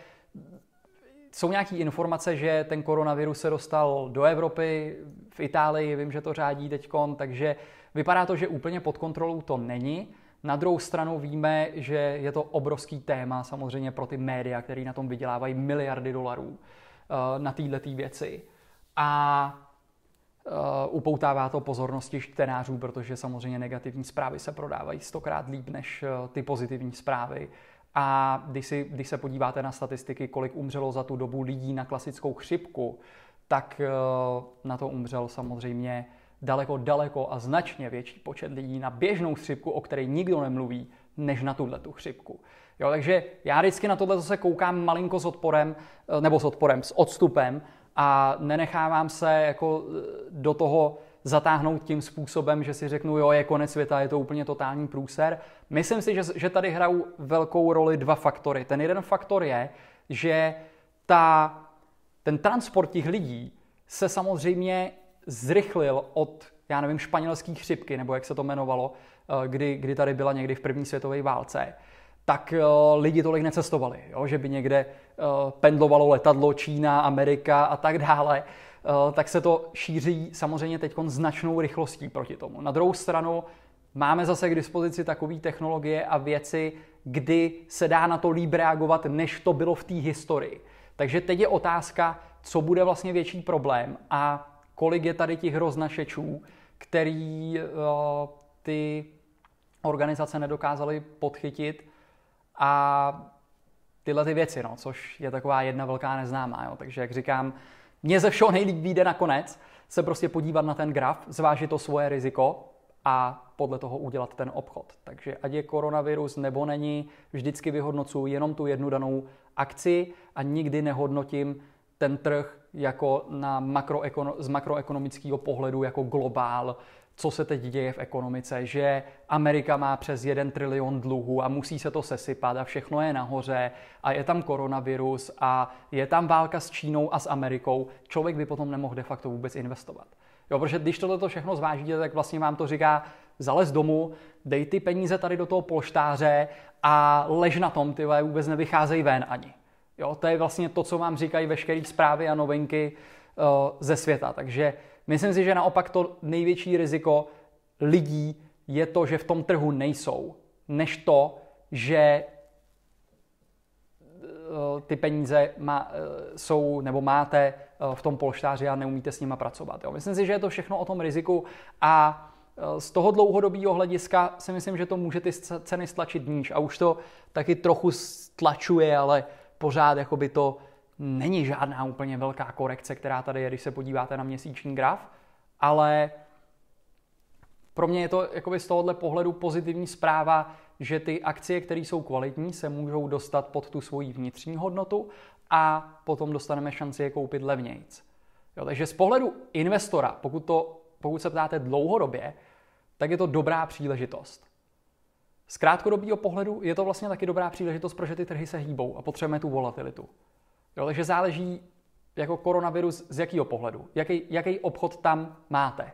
jsou nějaké informace, že ten koronavirus se dostal do Evropy, v Itálii, vím, že to řádí teďkon, takže vypadá to, že úplně pod kontrolou to není. Na druhou stranu víme, že je to obrovský téma samozřejmě pro ty média, které na tom vydělávají miliardy dolarů eh, na této věci. A uh, upoutává to pozornosti čtenářů, protože samozřejmě negativní zprávy se prodávají stokrát líp než uh, ty pozitivní zprávy. A když, si, když se podíváte na statistiky, kolik umřelo za tu dobu lidí na klasickou chřipku, tak na to umřel samozřejmě daleko, daleko a značně větší počet lidí na běžnou chřipku, o které nikdo nemluví, než na tuhle tu chřipku. Jo, takže já vždycky na tohle se koukám malinko s odporem, nebo s odporem, s odstupem a nenechávám se jako eh, do toho zatáhnout tím způsobem, že si řeknu, jo, je konec světa, je to úplně totální průser. Myslím si, že, že tady hrajou velkou roli dva faktory. Ten jeden faktor je, že ta, ten transport těch lidí se samozřejmě zrychlil od, já nevím, španělské chřipky, nebo jak se to jmenovalo, eh, kdy, kdy tady byla někdy v první světové válce tak eh, lidi tolik necestovali, jo? že by někde eh, pendlovalo letadlo Čína, Amerika a tak dále, tak se to šíří samozřejmě teď značnou rychlostí proti tomu. Na druhou stranu máme zase k dispozici takové technologie a věci, kdy se dá na to líp reagovat, než to bylo v té historii. Takže teď je otázka, co bude vlastně větší problém a kolik je tady těch roznašečů, který uh, ty organizace nedokázaly podchytit a tyhle ty věci, no, což je taková jedna velká neznámá. Jo. Takže jak říkám, mně ze všeho nejlíp vyjde nakonec se prostě podívat na ten graf, zvážit to svoje riziko a podle toho udělat ten obchod. Takže ať je koronavirus nebo není, vždycky vyhodnocuji jenom tu jednu danou akci a nikdy nehodnotím ten trh jako na makroekono- z makroekonomického pohledu jako globál, co se teď děje v ekonomice, že Amerika má přes 1 trilion dluhů a musí se to sesypat a všechno je nahoře a je tam koronavirus a je tam válka s Čínou a s Amerikou, člověk by potom nemohl de facto vůbec investovat. Jo, protože když tohle všechno zvážíte, tak vlastně vám to říká, zalez domů, dej ty peníze tady do toho polštáře a lež na tom, ty vůbec nevycházejí ven ani. Jo, to je vlastně to, co vám říkají veškeré zprávy a novinky uh, ze světa. Takže Myslím si, že naopak to největší riziko lidí je to, že v tom trhu nejsou, než to, že eh, ty peníze má, eh, jsou nebo máte eh, v tom polštáři a neumíte s nima pracovat. Jo. Myslím si, že je to všechno o tom riziku a z toho dlouhodobého hlediska si myslím, že to může ty ceny stlačit níž a už to taky trochu stlačuje, ale pořád jakoby to není žádná úplně velká korekce, která tady je, když se podíváte na měsíční graf, ale pro mě je to jakoby z tohohle pohledu pozitivní zpráva, že ty akcie, které jsou kvalitní, se můžou dostat pod tu svoji vnitřní hodnotu a potom dostaneme šanci je koupit levnějc. Jo, takže z pohledu investora, pokud, to, pokud se ptáte dlouhodobě, tak je to dobrá příležitost. Z krátkodobého pohledu je to vlastně taky dobrá příležitost, protože ty trhy se hýbou a potřebujeme tu volatilitu. Jo, takže záleží jako koronavirus z jakého pohledu, jaký, jaký obchod tam máte.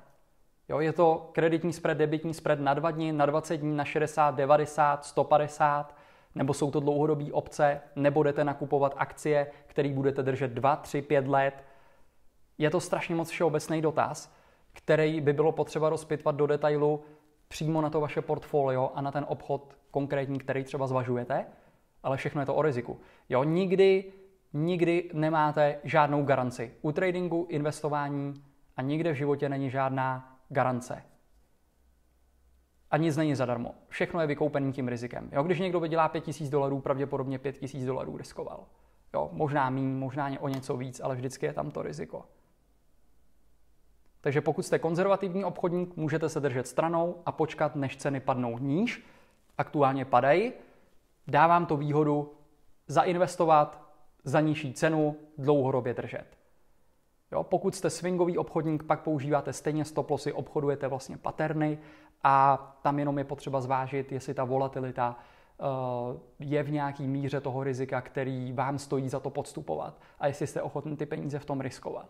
Jo, je to kreditní spread, debitní spread na 2 dny, na 20 dní, na 60, 90, 150, nebo jsou to dlouhodobé obce, nebo jdete nakupovat akcie, které budete držet 2, 3, 5 let. Je to strašně moc všeobecný dotaz, který by bylo potřeba rozpitvat do detailu přímo na to vaše portfolio a na ten obchod konkrétní, který třeba zvažujete, ale všechno je to o riziku. Jo, nikdy nikdy nemáte žádnou garanci. U tradingu, investování a nikde v životě není žádná garance. A nic není zadarmo. Všechno je vykoupený tím rizikem. Jo, když někdo vydělá 5000 dolarů, pravděpodobně 5000 dolarů riskoval. Jo, možná míň, možná o něco víc, ale vždycky je tam to riziko. Takže pokud jste konzervativní obchodník, můžete se držet stranou a počkat, než ceny padnou níž. Aktuálně padají. Dávám to výhodu zainvestovat, za nižší cenu dlouhodobě držet. Jo, pokud jste swingový obchodník, pak používáte stejně stop lossy, obchodujete vlastně paterny a tam jenom je potřeba zvážit, jestli ta volatilita uh, je v nějaký míře toho rizika, který vám stojí za to podstupovat a jestli jste ochotní ty peníze v tom riskovat.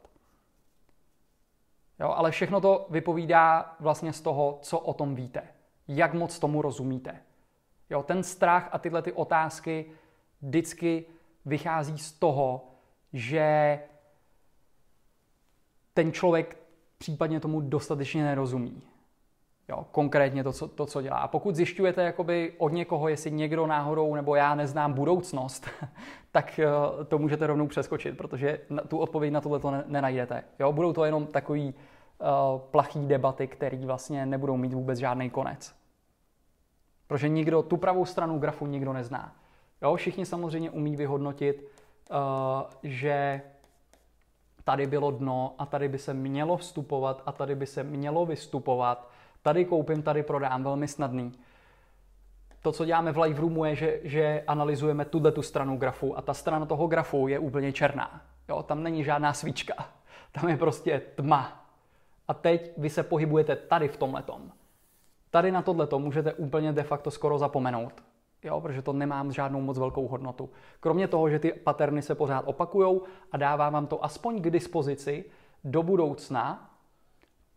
Jo, ale všechno to vypovídá vlastně z toho, co o tom víte. Jak moc tomu rozumíte. Jo, ten strach a tyhle ty otázky vždycky vychází z toho, že ten člověk případně tomu dostatečně nerozumí. Jo, konkrétně to co, to, co dělá. A pokud zjišťujete jakoby od někoho, jestli někdo náhodou nebo já neznám budoucnost, tak uh, to můžete rovnou přeskočit, protože tu odpověď na tohle to ne, nenajdete. Jo, budou to jenom takový uh, plachý debaty, které vlastně nebudou mít vůbec žádný konec. Protože nikdo, tu pravou stranu grafu nikdo nezná. Jo, všichni samozřejmě umí vyhodnotit, uh, že tady bylo dno a tady by se mělo vstupovat a tady by se mělo vystupovat. Tady koupím, tady prodám, velmi snadný. To, co děláme v live roomu, je, že, že analyzujeme tuhle tu stranu grafu a ta strana toho grafu je úplně černá. Jo, tam není žádná svíčka. Tam je prostě tma. A teď vy se pohybujete tady v tomhletom. Tady na tohleto můžete úplně de facto skoro zapomenout jo, protože to nemám žádnou moc velkou hodnotu. Kromě toho, že ty paterny se pořád opakujou a dává vám to aspoň k dispozici do budoucna,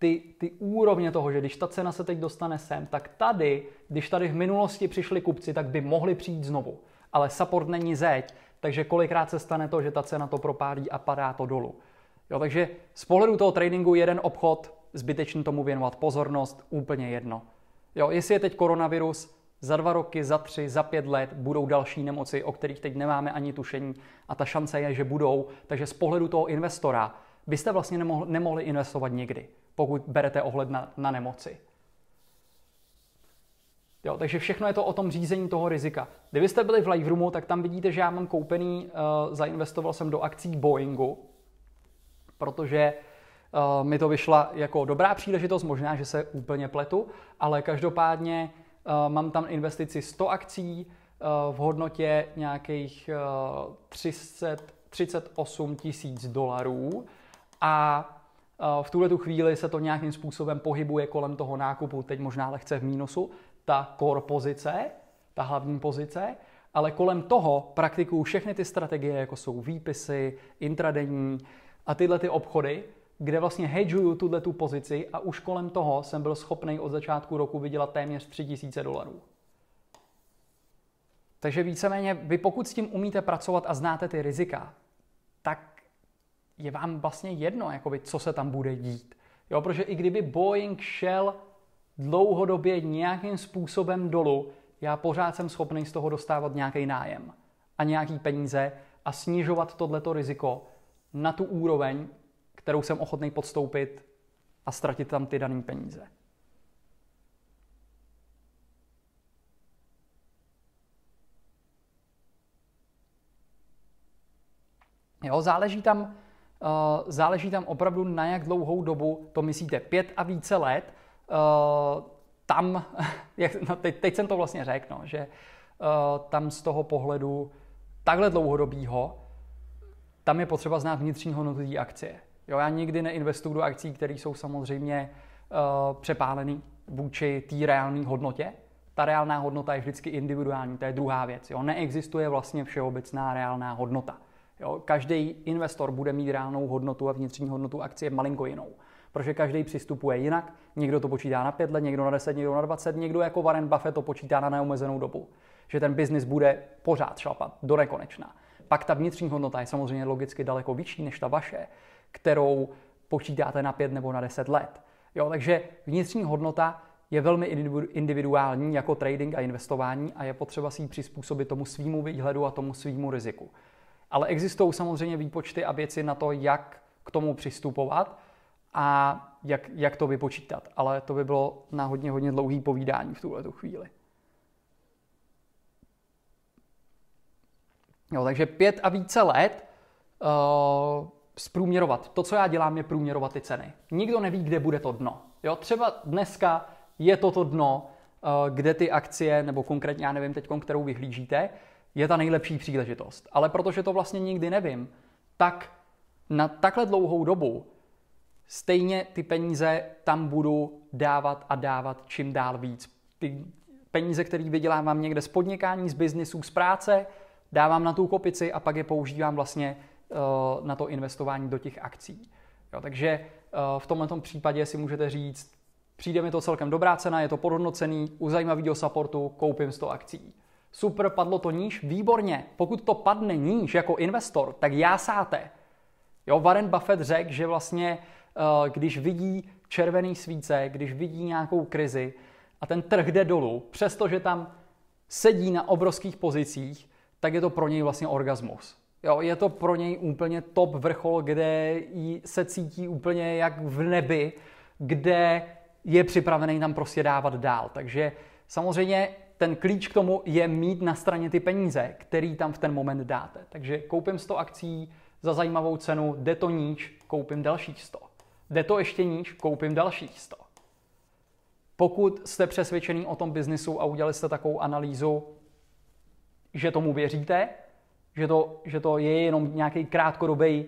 ty, ty úrovně toho, že když ta cena se teď dostane sem, tak tady, když tady v minulosti přišli kupci, tak by mohli přijít znovu. Ale support není zeď, takže kolikrát se stane to, že ta cena to propádí a padá to dolů. Jo, takže z pohledu toho tradingu jeden obchod, zbytečně tomu věnovat pozornost, úplně jedno. Jo, jestli je teď koronavirus, za dva roky, za tři, za pět let budou další nemoci, o kterých teď nemáme ani tušení a ta šance je, že budou. Takže z pohledu toho investora byste vlastně nemohli, nemohli investovat nikdy, pokud berete ohled na, na nemoci. Jo, takže všechno je to o tom řízení toho rizika. Kdybyste byli v live roomu, tak tam vidíte, že já mám koupený, uh, zainvestoval jsem do akcí Boeingu, protože uh, mi to vyšla jako dobrá příležitost, možná, že se úplně pletu, ale každopádně Eh, mám tam investici 100 akcí eh, v hodnotě nějakých 338 eh, tisíc dolarů a v tuhle tu chvíli se to nějakým způsobem pohybuje kolem toho nákupu, teď možná lehce v mínusu, ta core pozice, ta hlavní pozice, ale kolem toho praktikuju všechny ty strategie, jako jsou výpisy, intradenní a tyhle ty obchody, kde vlastně hedžuju tuhle tu pozici a už kolem toho jsem byl schopný od začátku roku vydělat téměř 3000 dolarů. Takže víceméně vy pokud s tím umíte pracovat a znáte ty rizika, je vám vlastně jedno, jakoby, co se tam bude dít. Jo, protože i kdyby Boeing šel dlouhodobě nějakým způsobem dolů, já pořád jsem schopný z toho dostávat nějaký nájem a nějaký peníze a snižovat tohleto riziko na tu úroveň, kterou jsem ochotný podstoupit a ztratit tam ty dané peníze. Jo, záleží tam, záleží tam opravdu na jak dlouhou dobu to myslíte. Pět a více let, uh, tam, jak, no teď, teď jsem to vlastně řekl, no, že uh, tam z toho pohledu takhle dlouhodobýho, tam je potřeba znát vnitřní hodnotu akcie. Jo, já nikdy neinvestuju do akcí, které jsou samozřejmě uh, přepálené vůči té reálné hodnotě. Ta reálná hodnota je vždycky individuální, to je druhá věc. Jo. Neexistuje vlastně všeobecná reálná hodnota. Jo. Každý investor bude mít reálnou hodnotu a vnitřní hodnotu akcie malinko jinou. Protože každý přistupuje jinak. Někdo to počítá na pět let, někdo na 10, někdo na 20, někdo jako Warren Buffett to počítá na neomezenou dobu. Že ten biznis bude pořád šlapat do nekonečna. Pak ta vnitřní hodnota je samozřejmě logicky daleko vyšší než ta vaše kterou počítáte na pět nebo na deset let. Jo, takže vnitřní hodnota je velmi individuální jako trading a investování a je potřeba si ji přizpůsobit tomu svýmu výhledu a tomu svýmu riziku. Ale existují samozřejmě výpočty a věci na to, jak k tomu přistupovat a jak, jak to vypočítat. Ale to by bylo na hodně, hodně dlouhý povídání v tuhle chvíli. Jo, takže pět a více let uh, zprůměrovat. To, co já dělám, je průměrovat ty ceny. Nikdo neví, kde bude to dno. Jo, třeba dneska je toto dno, eh, kde ty akcie, nebo konkrétně já nevím teď, kterou vyhlížíte, je ta nejlepší příležitost. Ale protože to vlastně nikdy nevím, tak na takhle dlouhou dobu stejně ty peníze tam budu dávat a dávat čím dál víc. Ty peníze, které vydělávám někde z podnikání, z biznisů, z práce, dávám na tu kopici a pak je používám vlastně uh, na to investování do těch akcí. Jo, takže uh, v tomto případě si můžete říct, přijde mi to celkem dobrá cena, je to podhodnocený, u zajímavého supportu koupím 100 akcí. Super, padlo to níž, výborně. Pokud to padne níž jako investor, tak já sáte. Jo, Warren Buffett řekl, že vlastně uh, když vidí červený svíce, když vidí nějakou krizi a ten trh jde dolů, přestože tam sedí na obrovských pozicích, tak je to pro něj vlastně orgasmus. Jo, je to pro něj úplně top vrchol, kde se cítí úplně jak v nebi, kde je připravený tam prostě dávat dál. Takže samozřejmě ten klíč k tomu je mít na straně ty peníze, který tam v ten moment dáte. Takže koupím 100 akcí za zajímavou cenu, jde to níž, koupím dalších 100. Jde to ještě níž, koupím dalších 100. Pokud jste přesvědčený o tom biznisu a udělali jste takovou analýzu, že tomu věříte, že to, že to je jenom nějaký krátkodobý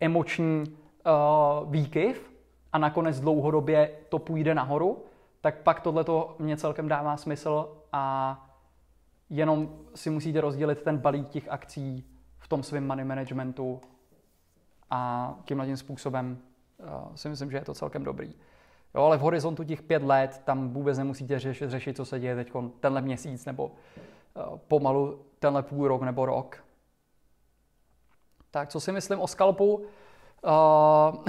emoční uh, výkyv a nakonec dlouhodobě to půjde nahoru, tak pak tohle mě celkem dává smysl a jenom si musíte rozdělit ten balík těch akcí v tom svém money managementu a tímhle tím způsobem uh, si myslím, že je to celkem dobrý. Jo, ale v horizontu těch pět let tam vůbec nemusíte řešit, řešit co se děje teď tenhle měsíc nebo uh, pomalu tenhle půl rok nebo rok. Tak co si myslím o skalpu? Uh,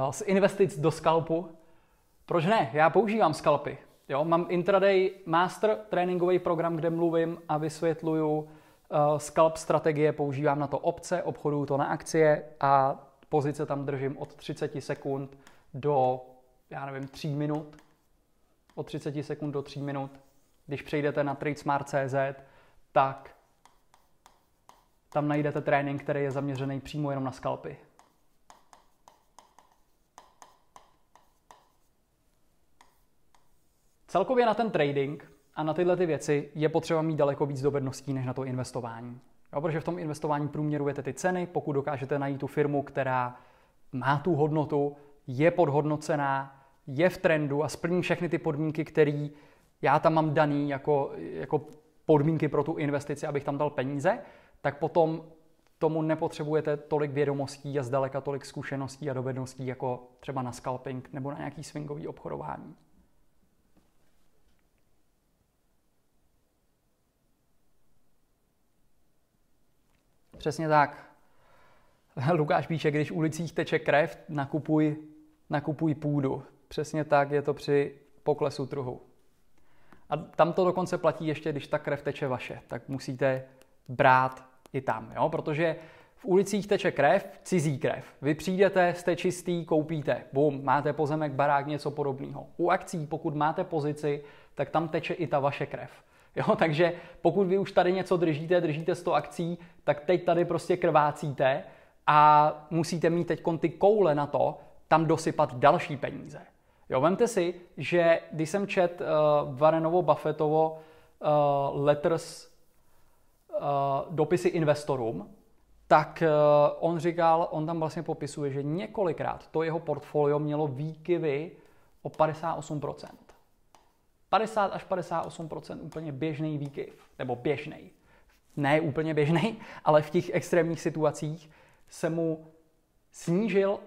z investic do skalpu. Proč ne? Já používám skalpy. Jo, mám intraday master tréninkový program, kde mluvím a vysvětluju uh, scalp strategie, používám na to opce, obchoduju to na akcie a pozice tam držím od 30 sekund do, já nevím, 3 minut. Od 30 sekund do 3 minut. Když přejdete na tradesmart.cz, tak tam najdete trénink, který je zaměřený přímo jenom na skalpy. Celkově na ten trading a na tyhle ty věci je potřeba mít daleko víc dovedností než na to investování. Jo, protože v tom investování průměrujete ty ceny, pokud dokážete najít tu firmu, která má tu hodnotu, je podhodnocená, je v trendu a splní všechny ty podmínky, které já tam mám daný jako, jako podmínky pro tu investici, abych tam dal peníze, tak potom tomu nepotřebujete tolik vědomostí a zdaleka tolik zkušeností a dovedností jako třeba na scalping nebo na nějaký swingový obchodování. Přesně tak. Lukáš píše, když ulicích teče krev, nakupuj, nakupuj půdu. Přesně tak je to při poklesu trhu. A tam to dokonce platí ještě, když ta krev teče vaše, tak musíte brát i tam, jo? protože v ulicích teče krev, cizí krev. Vy přijdete, jste čistý, koupíte, bum, máte pozemek, barák, něco podobného. U akcí, pokud máte pozici, tak tam teče i ta vaše krev. Jo, takže pokud vy už tady něco držíte, držíte 100 akcí, tak teď tady prostě krvácíte a musíte mít teď ty koule na to, tam dosypat další peníze. Jo, vemte si, že když jsem čet uh, Warrenovo Buffettovo uh, letters, uh, dopisy investorům, tak uh, on říkal, on tam vlastně popisuje, že několikrát to jeho portfolio mělo výkyvy o 58%. 50 až 58% úplně běžný výkyv, nebo běžný. Ne úplně běžný, ale v těch extrémních situacích se mu snížil,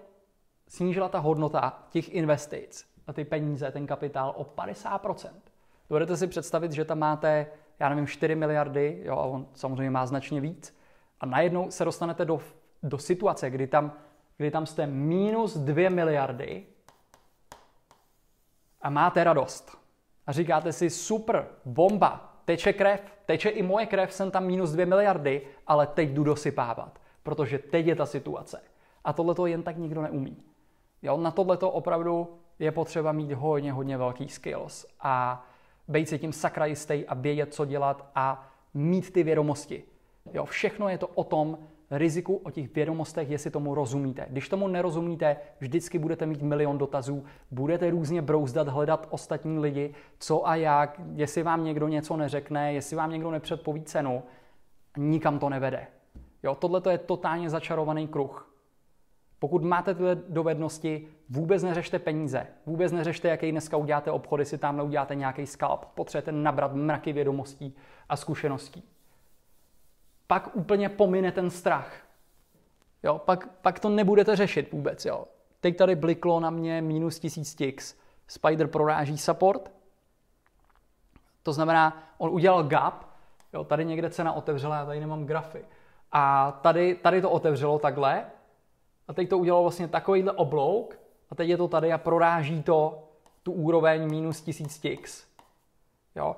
snížila ta hodnota těch investic a ty peníze, ten kapitál o 50% Dovedete si představit, že tam máte, já nevím, 4 miliardy, jo, a on samozřejmě má značně víc, a najednou se dostanete do, do situace, kdy tam, kdy tam jste minus 2 miliardy a máte radost a říkáte si super, bomba, teče krev, teče i moje krev, jsem tam minus 2 miliardy, ale teď jdu dosypávat, protože teď je ta situace. A tohle to jen tak nikdo neumí. Jo, na tohle to opravdu je potřeba mít hodně, hodně velký skills a být si tím sakra jistý a vědět, co dělat a mít ty vědomosti. Jo, všechno je to o tom, riziku, o těch vědomostech, jestli tomu rozumíte. Když tomu nerozumíte, vždycky budete mít milion dotazů, budete různě brouzdat, hledat ostatní lidi, co a jak, jestli vám někdo něco neřekne, jestli vám někdo nepředpoví cenu, nikam to nevede. Jo, tohle je totálně začarovaný kruh. Pokud máte tyhle dovednosti, vůbec neřešte peníze, vůbec neřešte, jaký dneska uděláte obchody, si tam uděláte nějaký skalp. Potřebujete nabrat mraky vědomostí a zkušeností. Pak úplně pomine ten strach. Jo, pak, pak to nebudete řešit vůbec. Jo. Teď tady bliklo na mě minus 1000 ticks. Spider proráží support. To znamená, on udělal gap, jo, tady někde cena otevřela, já tady nemám grafy. A tady, tady to otevřelo takhle a teď to udělalo vlastně takovýhle oblouk a teď je to tady a proráží to tu úroveň minus 1000 ticks. Jo.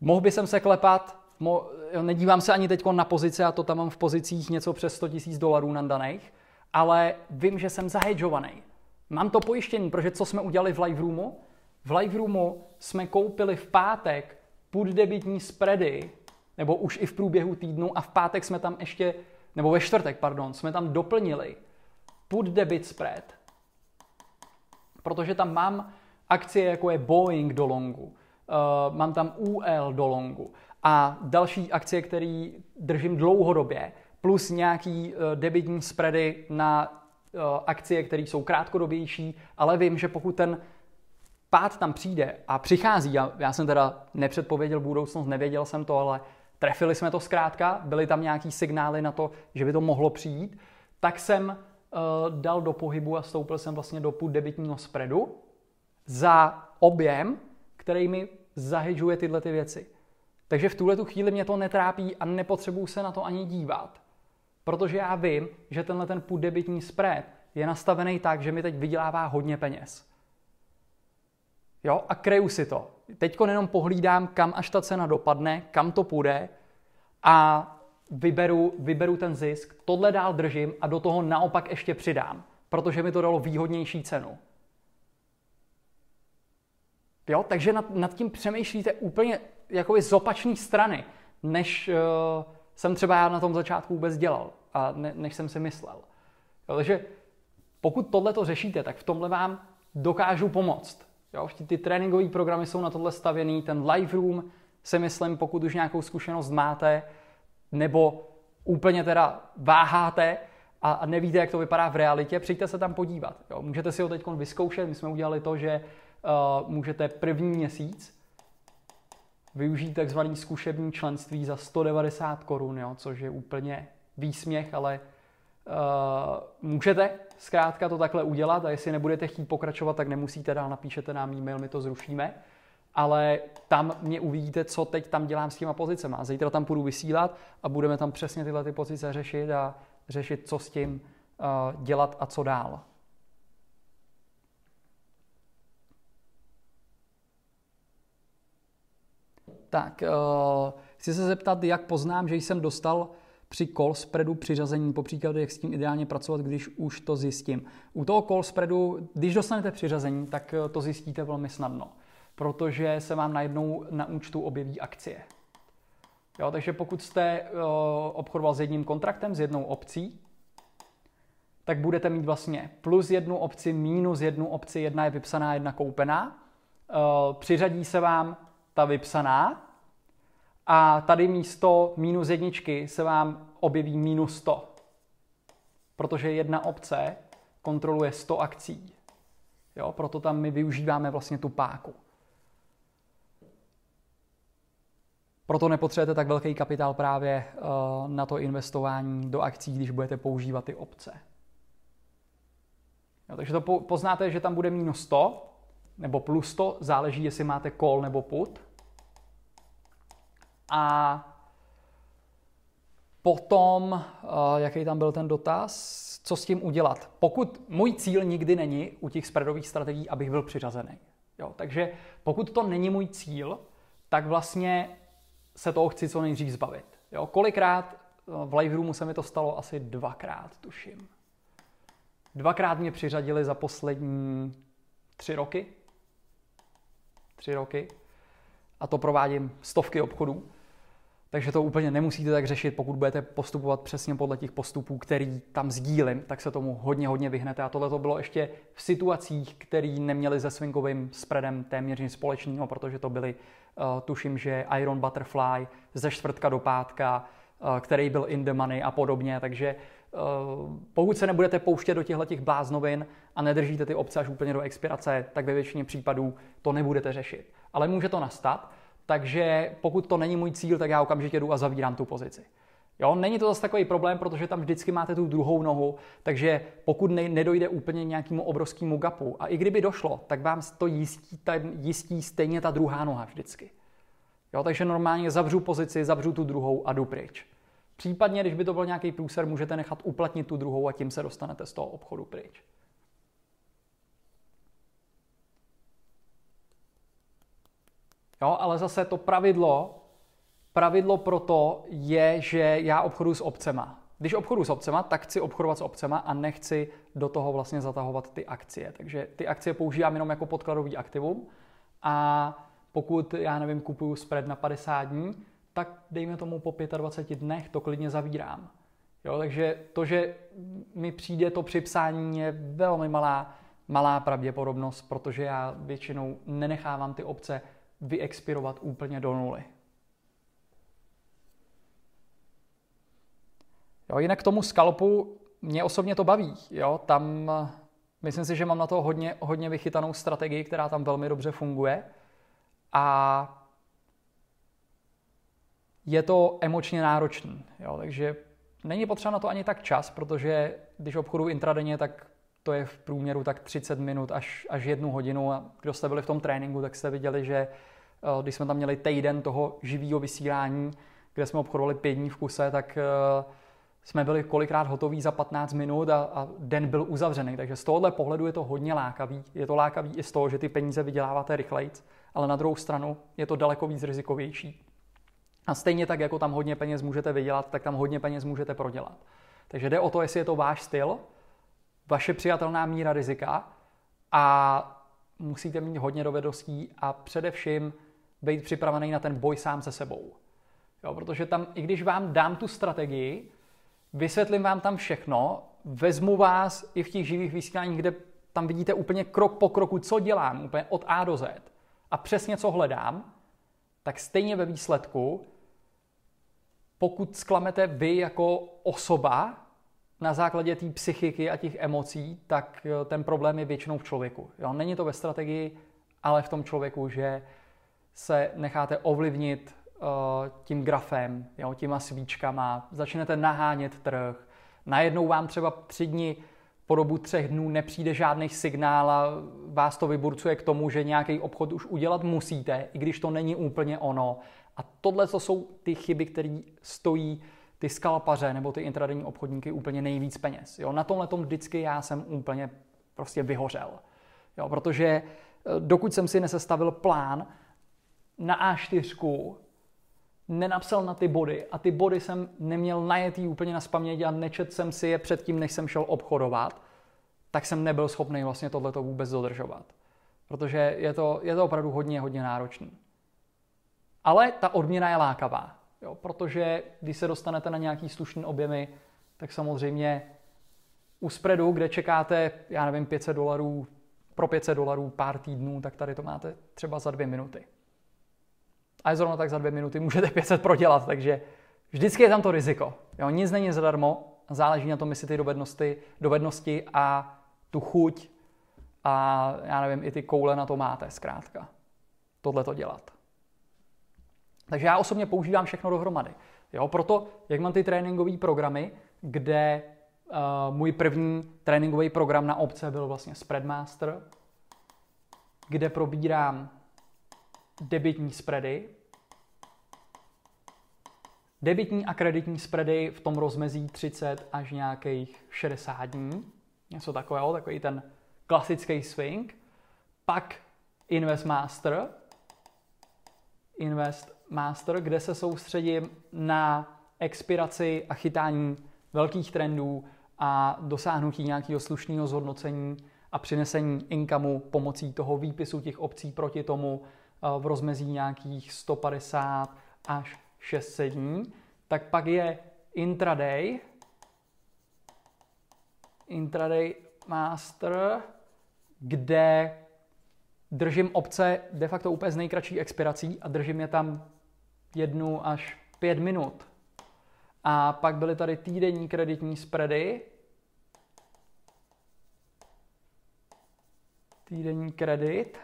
Mohl by jsem se klepat, mo, nedívám se ani teď na pozice, a to tam mám v pozicích něco přes 100 000 dolarů nandaných, ale vím, že jsem zahedžovaný. Mám to pojištění, protože co jsme udělali v Live Roomu? V Live Roomu jsme koupili v pátek půd debitní spready, nebo už i v průběhu týdnu a v pátek jsme tam ještě, nebo ve čtvrtek, pardon, jsme tam doplnili put debit spread, protože tam mám akcie, jako je Boeing do longu, uh, mám tam UL do longu a další akcie, které držím dlouhodobě, plus nějaký uh, debitní spready na uh, akcie, které jsou krátkodobější, ale vím, že pokud ten pád tam přijde a přichází, já, já jsem teda nepředpověděl budoucnost, nevěděl jsem to, ale trefili jsme to zkrátka, byly tam nějaký signály na to, že by to mohlo přijít, tak jsem uh, dal do pohybu a stoupil jsem vlastně do půl debitního spreadu za objem, který mi zahedžuje tyhle ty věci. Takže v tuhle tu chvíli mě to netrápí a nepotřebuju se na to ani dívat. Protože já vím, že tenhle ten půl debitní spread je nastavený tak, že mi teď vydělává hodně peněz. Jo, a kreju si to. Teď jenom pohlídám, kam až ta cena dopadne, kam to půjde a vyberu, vyberu ten zisk, tohle dál držím a do toho naopak ještě přidám, protože mi to dalo výhodnější cenu. Jo, takže nad, nad tím přemýšlíte úplně jakoby z opačné strany, než uh, jsem třeba já na tom začátku vůbec dělal a ne, než jsem si myslel. Jo, takže pokud tohle to řešíte, tak v tomhle vám dokážu pomoct. Jo, ty tréninkové programy jsou na tohle stavěný, ten live room si myslím, pokud už nějakou zkušenost máte, nebo úplně teda váháte a nevíte, jak to vypadá v realitě, přijďte se tam podívat. Jo. Můžete si ho teď vyzkoušet. My jsme udělali to, že uh, můžete první měsíc využít takzvaný zkušební členství za 190 korun, což je úplně výsměch, ale uh, můžete zkrátka to takhle udělat a jestli nebudete chtít pokračovat, tak nemusíte dál, napíšete nám e-mail, my to zrušíme ale tam mě uvidíte, co teď tam dělám s těma pozicemi. A zítra tam půjdu vysílat a budeme tam přesně tyhle ty pozice řešit a řešit, co s tím uh, dělat a co dál. Tak, uh, chci se zeptat, jak poznám, že jsem dostal při call spreadu přiřazení, po příkladu, jak s tím ideálně pracovat, když už to zjistím. U toho call spreadu, když dostanete přiřazení, tak to zjistíte velmi snadno protože se vám najednou na účtu objeví akcie. Jo, takže pokud jste uh, obchodoval s jedním kontraktem, s jednou opcí, tak budete mít vlastně plus jednu opci, minus jednu opci, jedna je vypsaná, jedna koupená. Uh, přiřadí se vám ta vypsaná a tady místo minus jedničky se vám objeví minus 100. Protože jedna opce kontroluje 100 akcí. Jo, proto tam my využíváme vlastně tu páku. Proto nepotřebujete tak velký kapitál právě eh, na to investování do akcí, když budete používat ty opce. Jo, takže to poznáte, že tam bude minus 100 nebo plus 100, záleží, jestli máte call nebo put. A potom, eh, jaký tam byl ten dotaz, co s tím udělat. Pokud můj cíl nikdy není u těch spreadových strategií, abych byl přiřazený. Jo, takže pokud to není můj cíl, tak vlastně se toho chci co nejdřív zbavit. Jo? Kolikrát eh, v live roomu se mi to stalo asi dvakrát, tuším. Dvakrát mě přiřadili za poslední tři roky. Tři roky. A to provádím stovky obchodů. Takže to úplně nemusíte tak řešit, pokud budete postupovat přesně podle těch postupů, který tam sdílím, tak se tomu hodně, hodně vyhnete. A tohle to bylo ještě v situacích, které neměly se swingovým spreadem téměř nic společného, protože to byly Eh, tuším, že Iron Butterfly ze čtvrtka do pátka, který byl in the money a podobně, takže pokud se nebudete pouštět do těchto těch bláznovin a nedržíte ty obce až úplně do expirace, tak ve většině případů to nebudete řešit. Ale může to nastat, takže pokud to není můj cíl, tak já okamžitě jdu a zavírám tu pozici. Jo, není to zase takový problém, protože tam vždycky máte tu druhou nohu, takže pokud ne, nedojde úplně nějakému obrovskému gapu, a i kdyby došlo, tak vám to jistí, ta, jistí stejně ta druhá noha vždycky. Jo, takže normálně zavřu pozici, zavřu tu druhou a jdu pryč. Případně, když by to byl nějaký průser, můžete nechat uplatnit tu druhou a tím se dostanete z toho obchodu pryč. Jo, ale zase to pravidlo, pravidlo pro to je, že já obchodu s obcema. Když obchodu s obcema, tak chci obchodovat s obcema a nechci do toho vlastně zatahovat ty akcie. Takže ty akcie používám jenom jako podkladový aktivum a pokud, já nevím, kupuju spread na 50 dní, tak dejme tomu po 25 dnech to klidně zavírám. Jo, takže to, že mi přijde to připsání, je velmi malá, malá pravděpodobnost, protože já většinou nenechávám ty obce vyexpirovat úplně do nuly. Jo, jinak k tomu skalpu mě osobně to baví. Jo? Tam myslím si, že mám na to hodně, hodně vychytanou strategii, která tam velmi dobře funguje. A je to emočně náročný. Jo? Takže není potřeba na to ani tak čas, protože když obchodu intradenně, tak to je v průměru tak 30 minut až, až jednu hodinu. A kdo jste byli v tom tréninku, tak jste viděli, že eh, když jsme tam měli týden toho živého vysílání, kde jsme obchodovali pět dní v kuse, tak uh, jsme byli kolikrát hotoví za 15 minut a, a den byl uzavřený. Takže z tohohle pohledu je to hodně lákavý. Je to lákavý i z toho, že ty peníze vyděláváte rychleji, ale na druhou stranu je to daleko víc rizikovější. A stejně tak, jako tam hodně peněz můžete vydělat, tak tam hodně peněz můžete prodělat. Takže jde o to, jestli je to váš styl, vaše přijatelná míra rizika a musíte mít hodně dovedností a především být připravený na ten boj sám se sebou. Jo, protože tam, i když vám dám tu strategii, Vysvětlím vám tam všechno, vezmu vás i v těch živých vysíláních, kde tam vidíte úplně krok po kroku, co dělám, úplně od A do Z a přesně co hledám, tak stejně ve výsledku, pokud sklamete vy jako osoba na základě té psychiky a těch emocí, tak eh, ten problém je většinou v člověku. Jo? Není to ve strategii, ale v tom člověku, že se necháte ovlivnit Eh, tím grafem, jo, těma svíčkama, začnete nahánět trh, najednou vám třeba tři dny po dobu třech dnů nepřijde žádný signál a vás to vyburcuje k tomu, že nějaký obchod už udělat musíte, i když to není úplně ono. A tohle to jsou ty chyby, které stojí ty skalpaře nebo ty intradenní obchodníky úplně nejvíc peněz. Jo, na tomhle tom vždycky já jsem úplně prostě vyhořel. Jo, protože eh, dokud jsem si nesestavil plán na A4, nenapsal na ty body a ty body jsem neměl najetý úplně na spaměť a nečet jsem si je předtím, než jsem šel obchodovat, tak jsem nebyl schopný vlastně tohleto vůbec dodržovat. Protože je to, je to opravdu hodně, hodně náročný. Ale ta odměna je lákavá, jo, protože když se dostanete na nějaký slušný objemy, tak samozřejmě u spreadu, kde čekáte, já nevím, 500 dolarů, pro 500 dolarů pár týdnů, tak tady to máte třeba za dvě minuty a zrovna tak za dvě minuty můžete 500 prodělat, takže vždycky je tam to riziko. Jo, nic není zadarmo, záleží na tom, jestli ty dovednosti, dovednosti a tu chuť a já nevím, i ty koule na to máte zkrátka. Tohle to dělat. Takže já osobně používám všechno dohromady. Jo, proto, jak mám ty tréninkové programy, kde uh, můj první tréninkový program na obce byl vlastně Spreadmaster, kde probírám debitní spready, debitní a kreditní spready v tom rozmezí 30 až nějakých 60 dní, něco takového, takový ten klasický swing. Pak Invest Master, Invest Master, kde se soustředím na expiraci a chytání velkých trendů a dosáhnutí nějakého slušného zhodnocení a přinesení inkamu pomocí toho výpisu těch obcí proti tomu, v rozmezí nějakých 150 až 600 dní, tak pak je intraday, intraday master, kde držím obce de facto úplně z nejkratší expirací a držím je tam jednu až pět minut. A pak byly tady týdenní kreditní spready. Týdenní kredit,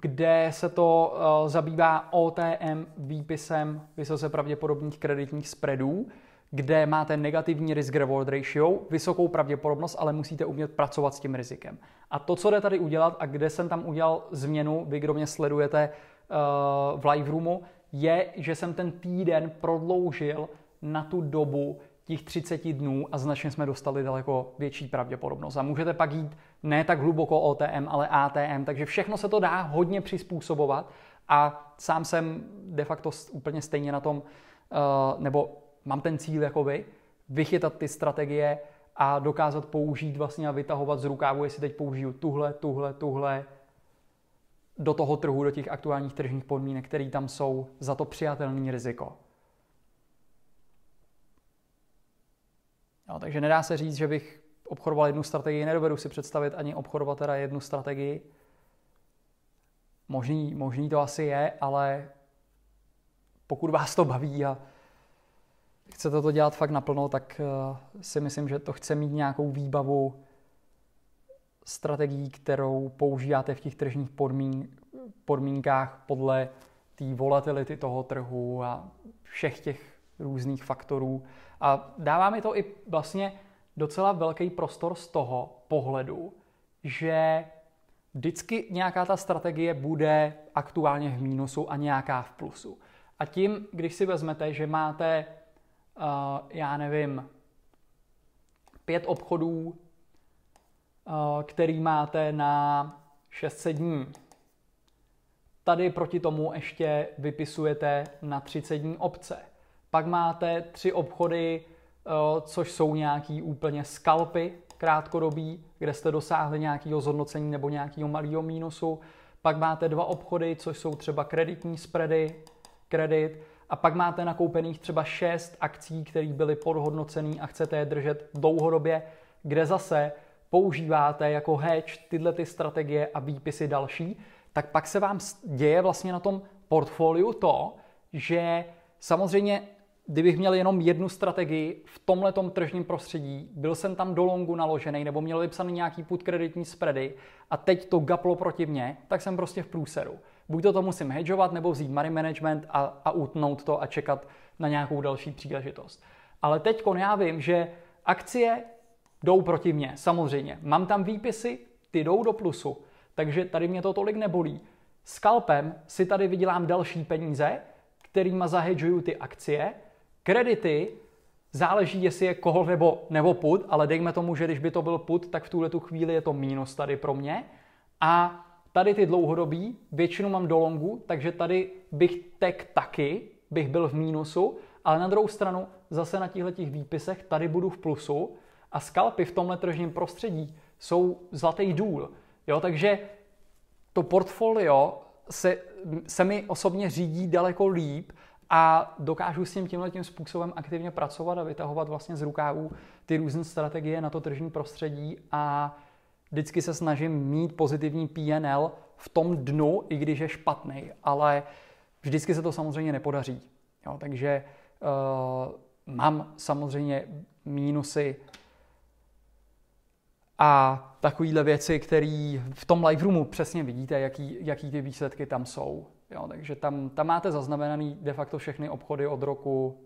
kde se to uh, zabývá OTM výpisem vysoce pravděpodobných kreditních spreadů, kde máte negativní risk reward ratio, vysokou pravděpodobnost, ale musíte umět pracovat s tím rizikem. A to, co jde tady udělat a kde jsem tam udělal změnu, vy kdo mě sledujete uh, v live roomu, je, že jsem ten týden prodloužil na tu dobu těch 30 dnů a značně jsme dostali daleko větší pravděpodobnost. A můžete pak jít ne tak hluboko OTM, ale ATM, takže všechno se to dá hodně přizpůsobovat a sám jsem de facto úplně stejně na tom, uh, nebo mám ten cíl jako vy, vychytat ty strategie a dokázat použít vlastně a vytahovat z rukávu, jestli teď použiju tuhle, tuhle, tuhle, do toho trhu, do těch aktuálních tržních podmínek, které tam jsou, za to přijatelný riziko. No, takže nedá se říct, že bych obchodoval jednu strategii, nedovedu si představit ani obchodovat teda jednu strategii. Možný, možný to asi je, ale pokud vás to baví a chcete to dělat fakt naplno, tak eh, si myslím, že to chce mít nějakou výbavu strategií, kterou používáte v těch tržních podmín, podmínkách podle té volatility toho trhu a všech těch různých faktorů. A dává mi to i vlastně docela velký prostor z toho pohledu, že vždycky nějaká ta strategie bude aktuálně v mínusu a nějaká v plusu. A tím, když si vezmete, že máte, uh, já nevím, pět obchodů, uh, který máte na 600 dní, tady proti tomu ještě vypisujete na 30 dní obce. Pak máte tři obchody, eh, což jsou nějaký úplně skalpy krátkodobí, kde jste dosáhli nějakého zhodnocení nebo nějakého malého mínusu. Pak máte dva obchody, což jsou třeba kreditní spready, kredit. A pak máte nakoupených třeba šest akcí, které byly podhodnocené a chcete je držet dlouhodobě, kde zase používáte jako hedge tyhle ty strategie a výpisy další, tak pak se vám děje vlastně na tom portfoliu to, že samozřejmě kdybych měl jenom jednu strategii v tomhle tržním prostředí, byl jsem tam do longu naložený nebo měl vypsaný nějaký put kreditní spready a teď to gaplo proti mně, tak jsem prostě v průseru. Buď to, to musím hedžovat nebo vzít money management a, a utnout to a čekat na nějakou další příležitost. Ale teď já vím, že akcie jdou proti mně, samozřejmě. Mám tam výpisy, ty jdou do plusu, takže tady mě to tolik nebolí. Skalpem si tady vydělám další peníze, kterýma zahedžuju ty akcie, Kredity záleží, jestli je call nebo, nebo put, ale dejme tomu, že když by to byl put, tak v tuhle tu chvíli je to mínus tady pro mě. A tady ty dlouhodobí většinu mám do longu, takže tady bych tek taky, bych byl v mínusu, ale na druhou stranu zase na těchto výpisech tady budu v plusu a skalpy v tomhle tržním prostředí jsou zlatý důl. Jo, takže to portfolio se, se mi osobně řídí daleko líp a dokážu s tím tímhle tím způsobem aktivně pracovat a vytahovat vlastně z rukávů ty různé strategie na to tržní prostředí a vždycky se snažím mít pozitivní PNL v tom dnu, i když je špatný, ale vždycky se to samozřejmě nepodaří. Jo, takže uh, mám samozřejmě mínusy a takovéhle věci, které v tom live roomu přesně vidíte, jaký, jaký ty výsledky tam jsou. Jo, takže tam, tam máte zaznamenaný de facto všechny obchody od roku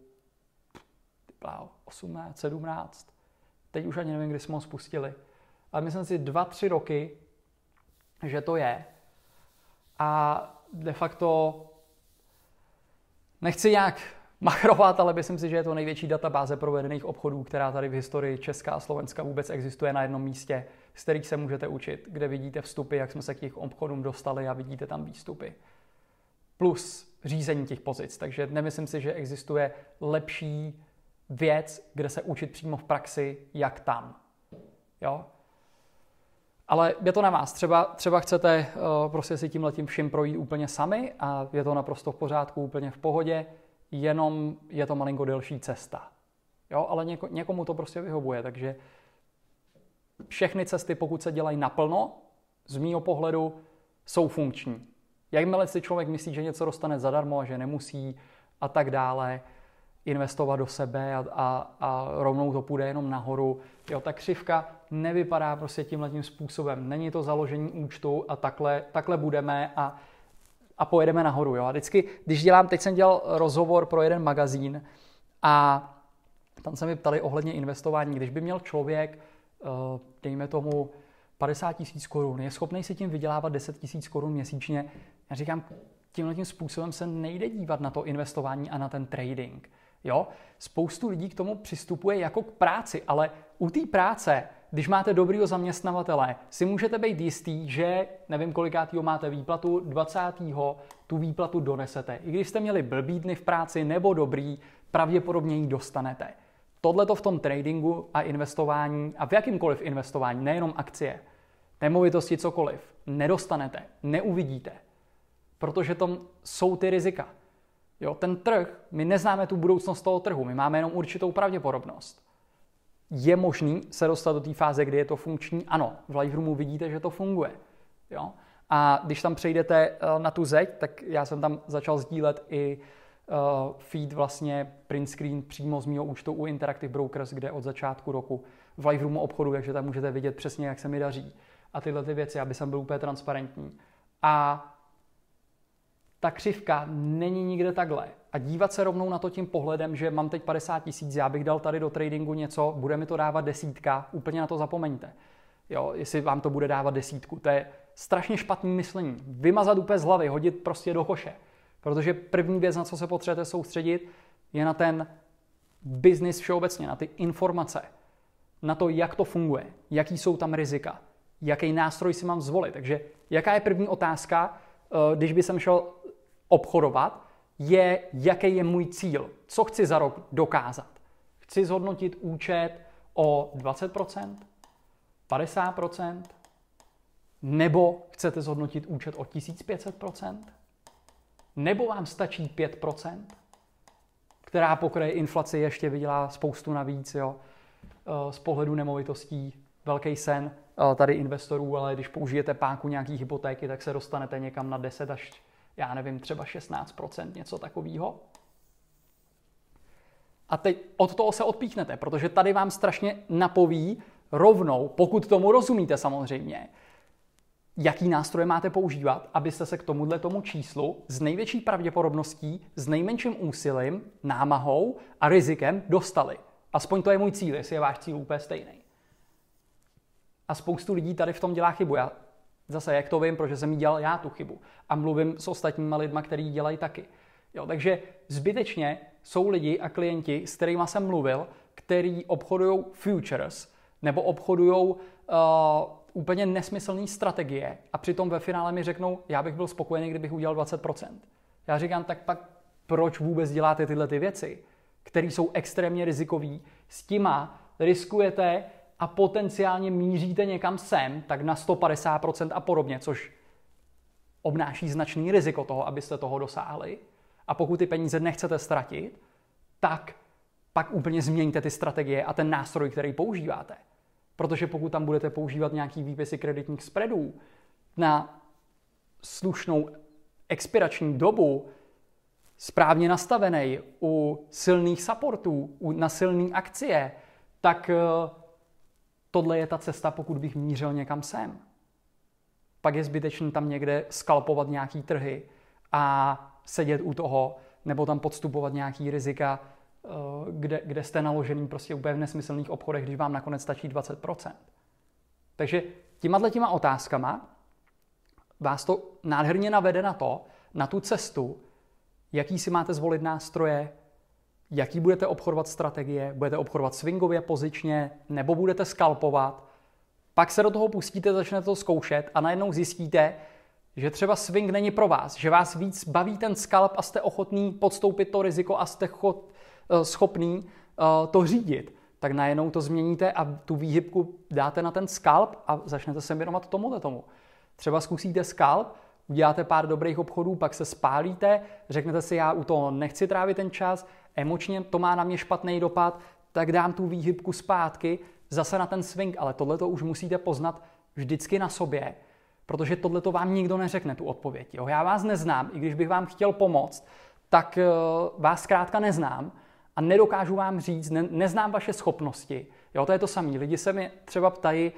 18, 17. Teď už ani nevím, kdy jsme ho spustili. Ale myslím si dva, tři roky, že to je. A de facto nechci nějak machrovat, ale myslím si, že je to největší databáze provedených obchodů, která tady v historii Česká a Slovenska vůbec existuje na jednom místě, z kterých se můžete učit, kde vidíte vstupy, jak jsme se k těch obchodům dostali a vidíte tam výstupy plus řízení těch pozic. Takže nemyslím si, že existuje lepší věc, kde se učit přímo v praxi, jak tam. Jo? Ale je to na vás. Třeba, třeba chcete uh, prostě si tím letím vším projít úplně sami a je to naprosto v pořádku, úplně v pohodě, jenom je to malinko delší cesta. Jo? Ale něko, někomu to prostě vyhovuje, takže všechny cesty, pokud se dělají naplno, z mýho pohledu, jsou funkční. Jakmile si člověk myslí, že něco dostane zadarmo a že nemusí a tak dále, investovat do sebe a, a, a rovnou to půjde jenom nahoru. Jo, ta křivka nevypadá prostě tímhle tím způsobem. Není to založení účtu a takhle, takhle budeme a, a pojedeme nahoru. Jo. A vždycky, když dělám, teď jsem dělal rozhovor pro jeden magazín a tam se mi ptali ohledně investování. Když by měl člověk, eh, dejme tomu, 50 tisíc korun, je schopný si tím vydělávat 10 tisíc korun měsíčně. Já říkám, tímhle tím způsobem se nejde dívat na to investování a na ten trading. Jo? Spoustu lidí k tomu přistupuje jako k práci, ale u té práce, když máte dobrýho zaměstnavatele, si můžete být jistý, že nevím, kolikátýho máte výplatu, 20. tu výplatu donesete. I když jste měli blbý dny v práci nebo dobrý, pravděpodobně ji dostanete. Tohle to v tom tradingu a investování a v jakýmkoliv investování, nejenom akcie, nemovitosti, cokoliv, nedostanete, neuvidíte, protože tam jsou ty rizika. Jo, ten trh, my neznáme tu budoucnost toho trhu, my máme jenom určitou pravděpodobnost. Je možný se dostat do té fáze, kdy je to funkční? Ano, v Lightroomu vidíte, že to funguje. Jo? A když tam přejdete eh, na tu zeď, tak já jsem tam začal sdílet i uh, feed vlastně print screen přímo z mého účtu u Interactive Brokers, kde od začátku roku v Lightroomu obchodu, takže tam můžete vidět přesně, jak se mi daří. A tyhle ty věci, aby jsem byl úplně transparentní. A ta křivka není nikde takhle. A dívat se rovnou na to tím pohledem, že mám teď 50 tisíc, já bych dal tady do tradingu něco, bude mi to dávat desítka, úplně na to zapomeňte. Jo, jestli vám to bude dávat desítku, to je strašně špatný myšlení. Vymazat úplně z hlavy, hodit prostě do koše. Protože první věc, na co se potřebujete soustředit, je na ten biznis všeobecně, na ty informace, na to, jak to funguje, jaký jsou tam rizika, jaký nástroj si mám zvolit. Takže jaká je první otázka, eh, když by jsem šel obchodovat, je, jaký je můj cíl, co chci za rok dokázat. Chci zhodnotit účet o 20%, 50%, nebo chcete zhodnotit účet o 1500%, nebo vám stačí 5%, která pokryje inflaci, ještě vydělá spoustu navíc, jo. Eh, z pohledu nemovitostí velký sen eh, tady investorů, ale když použijete páku nějaký hypotéky, tak se dostanete někam na 10 až já nevím, třeba 16%, něco takového. A teď od toho se odpíchnete, protože tady vám strašně napoví rovnou, pokud tomu rozumíte samozřejmě, jaký nástroje máte používat, abyste se k tomuhle tomu číslu s největší pravděpodobností, s nejmenším úsilím, námahou a rizikem dostali. Aspoň to je můj cíl, jestli je váš cíl úplně stejný. A spoustu lidí tady v tom dělá chybu. Já Zase, jak to vím, protože jsem dělal já tu chybu. A mluvím s ostatníma lidma, kteří dělají taky. Jo, takže zbytečně jsou lidi a klienti, s kterými jsem mluvil, který obchodují futures nebo obchodují uh, úplně nesmyslné strategie a přitom ve finále mi řeknou, já bych byl spokojený, kdybych udělal 20%. Já říkám, tak pak proč vůbec děláte tyhle ty věci, které jsou extrémně rizikové, s těma riskujete a potenciálně míříte někam sem, tak na 150% a podobně, což obnáší značný riziko toho, abyste toho dosáhli. A pokud ty peníze nechcete ztratit, tak pak úplně změníte ty strategie a ten nástroj, který používáte. Protože pokud tam budete používat nějaký výpisy kreditních spreadů na slušnou expirační dobu, správně nastavený u silných supportů, na silné akcie, tak eh, tohle je ta cesta, pokud bych mířil někam sem. Pak je zbytečný tam někde skalpovat nějaký trhy a sedět u toho, nebo tam podstupovat nějaký rizika, eh, kde, kde jste naložený prostě úplně v nesmyslných obchodech, když vám nakonec stačí 20%. Takže těma těma otázkama vás to nádherně navede na to, na tu cestu, jaký si máte zvolit nástroje, jaký budete obchodovat strategie, budete obchodovat swingově, pozičně, nebo budete skalpovat. Pak se do toho pustíte, začnete to zkoušet a najednou zjistíte, že třeba swing není pro vás, že vás víc baví ten skalp a jste ochotný podstoupit to riziko a jste chod, eh, schopný eh, to řídit, tak najednou to změníte a tu výhybku dáte na ten skalp a začnete se věnovat tomuhle tomu. Třeba zkusíte skalp, uděláte pár dobrých obchodů, pak se spálíte, řeknete si, já u toho nechci trávit ten čas, emočně to má na mě špatný dopad, tak dám tu výhybku zpátky, zase na ten swing, ale tohle to už musíte poznat vždycky na sobě, protože tohle to vám nikdo neřekne, tu odpověď. Jo? Já vás neznám, i když bych vám chtěl pomoct, tak uh, vás zkrátka neznám a nedokážu vám říct, ne, neznám vaše schopnosti. Jo, to je to samé. Lidi se mi třeba ptají,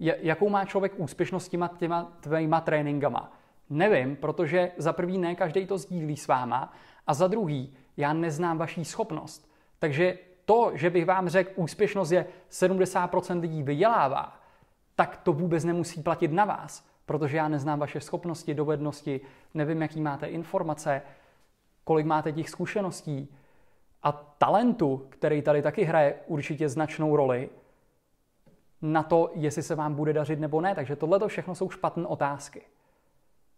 jakou má člověk úspěšnost těma, těma tvýma tréninkama. Nevím, protože za prvý ne každý to sdílí s váma a za druhý já neznám vaší schopnost. Takže to, že bych vám řekl, úspěšnost je 70% lidí vydělává, tak to vůbec nemusí platit na vás, protože já neznám vaše schopnosti, dovednosti, nevím, jaký máte informace, kolik máte těch zkušeností a talentu, který tady taky hraje určitě značnou roli, na to, jestli se vám bude dařit nebo ne. Takže tohle všechno jsou špatné otázky.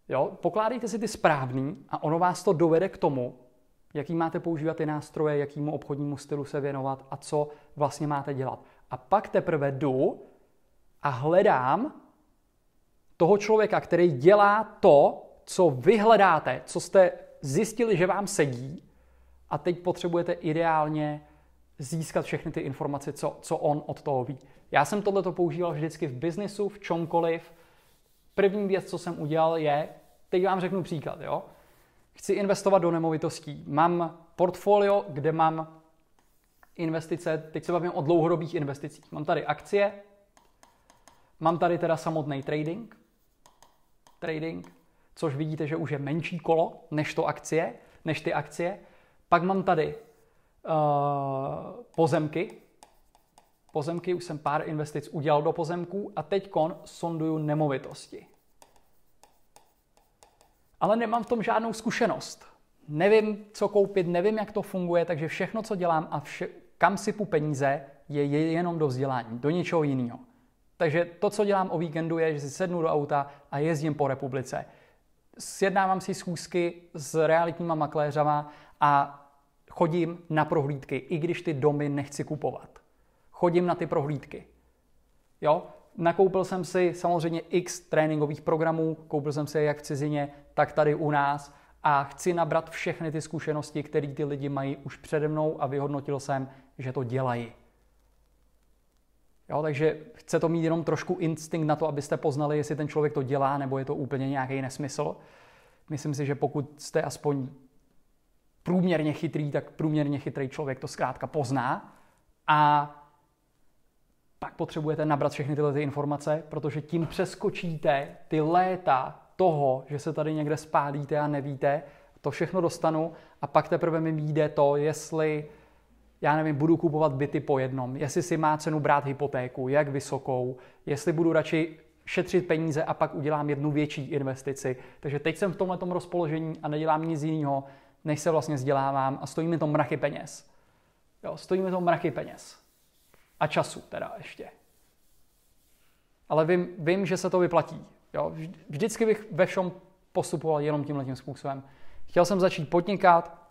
Jo? Pokládejte si ty správný a ono vás to dovede k tomu, jaký máte používat ty nástroje, jakýmu obchodnímu stylu se věnovat a co vlastně máte dělat. A pak teprve jdu a hledám toho člověka, který dělá to, co vy hledáte, co jste zjistili, že vám sedí a teď potřebujete ideálně získat všechny ty informace, co, co on od toho ví. Já jsem tohleto používal vždycky v biznisu, v čomkoliv. První věc, co jsem udělal, je, teď vám řeknu příklad, jo. Chci investovat do nemovitostí. Mám portfolio, kde mám investice, teď se bavím o dlouhodobých investicích. Mám tady akcie, mám tady teda samotný trading, trading, což vidíte, že už je menší kolo než to akcie, než ty akcie. Pak mám tady uh, pozemky, pozemky, už jsem pár investic udělal do pozemků a teď sonduju nemovitosti. Ale nemám v tom žádnou zkušenost. Nevím, co koupit, nevím, jak to funguje, takže všechno, co dělám a vše, kam sypu peníze, je jenom do vzdělání, do něčeho jiného. Takže to, co dělám o víkendu, je, že si sednu do auta a jezdím po republice. Sjednávám si schůzky s realitníma makléřama a chodím na prohlídky, i když ty domy nechci kupovat chodím na ty prohlídky. Jo? Nakoupil jsem si samozřejmě x tréninkových programů, koupil jsem si je jak v cizině, tak tady u nás a chci nabrat všechny ty zkušenosti, které ty lidi mají už přede mnou a vyhodnotil jsem, že to dělají. Jo, takže chce to mít jenom trošku instinkt na to, abyste poznali, jestli ten člověk to dělá, nebo je to úplně nějaký nesmysl. Myslím si, že pokud jste aspoň průměrně chytrý, tak průměrně chytrý člověk to zkrátka pozná a pak potřebujete nabrat všechny tyhle ty informace, protože tím přeskočíte ty léta toho, že se tady někde spálíte a nevíte, to všechno dostanu a pak teprve mi jde to, jestli, já nevím, budu kupovat byty po jednom, jestli si má cenu brát hypotéku, jak vysokou, jestli budu radši šetřit peníze a pak udělám jednu větší investici. Takže teď jsem v tomhle rozpoložení a nedělám nic jiného, než se vlastně vzdělávám a stojí mi to mrachy peněz. Jo, stojí mi to mrachy peněz. A času teda ještě. Ale vím, vím že se to vyplatí. Jo? Vždycky bych ve všem postupoval jenom tímhle tím způsobem. Chtěl jsem začít podnikat,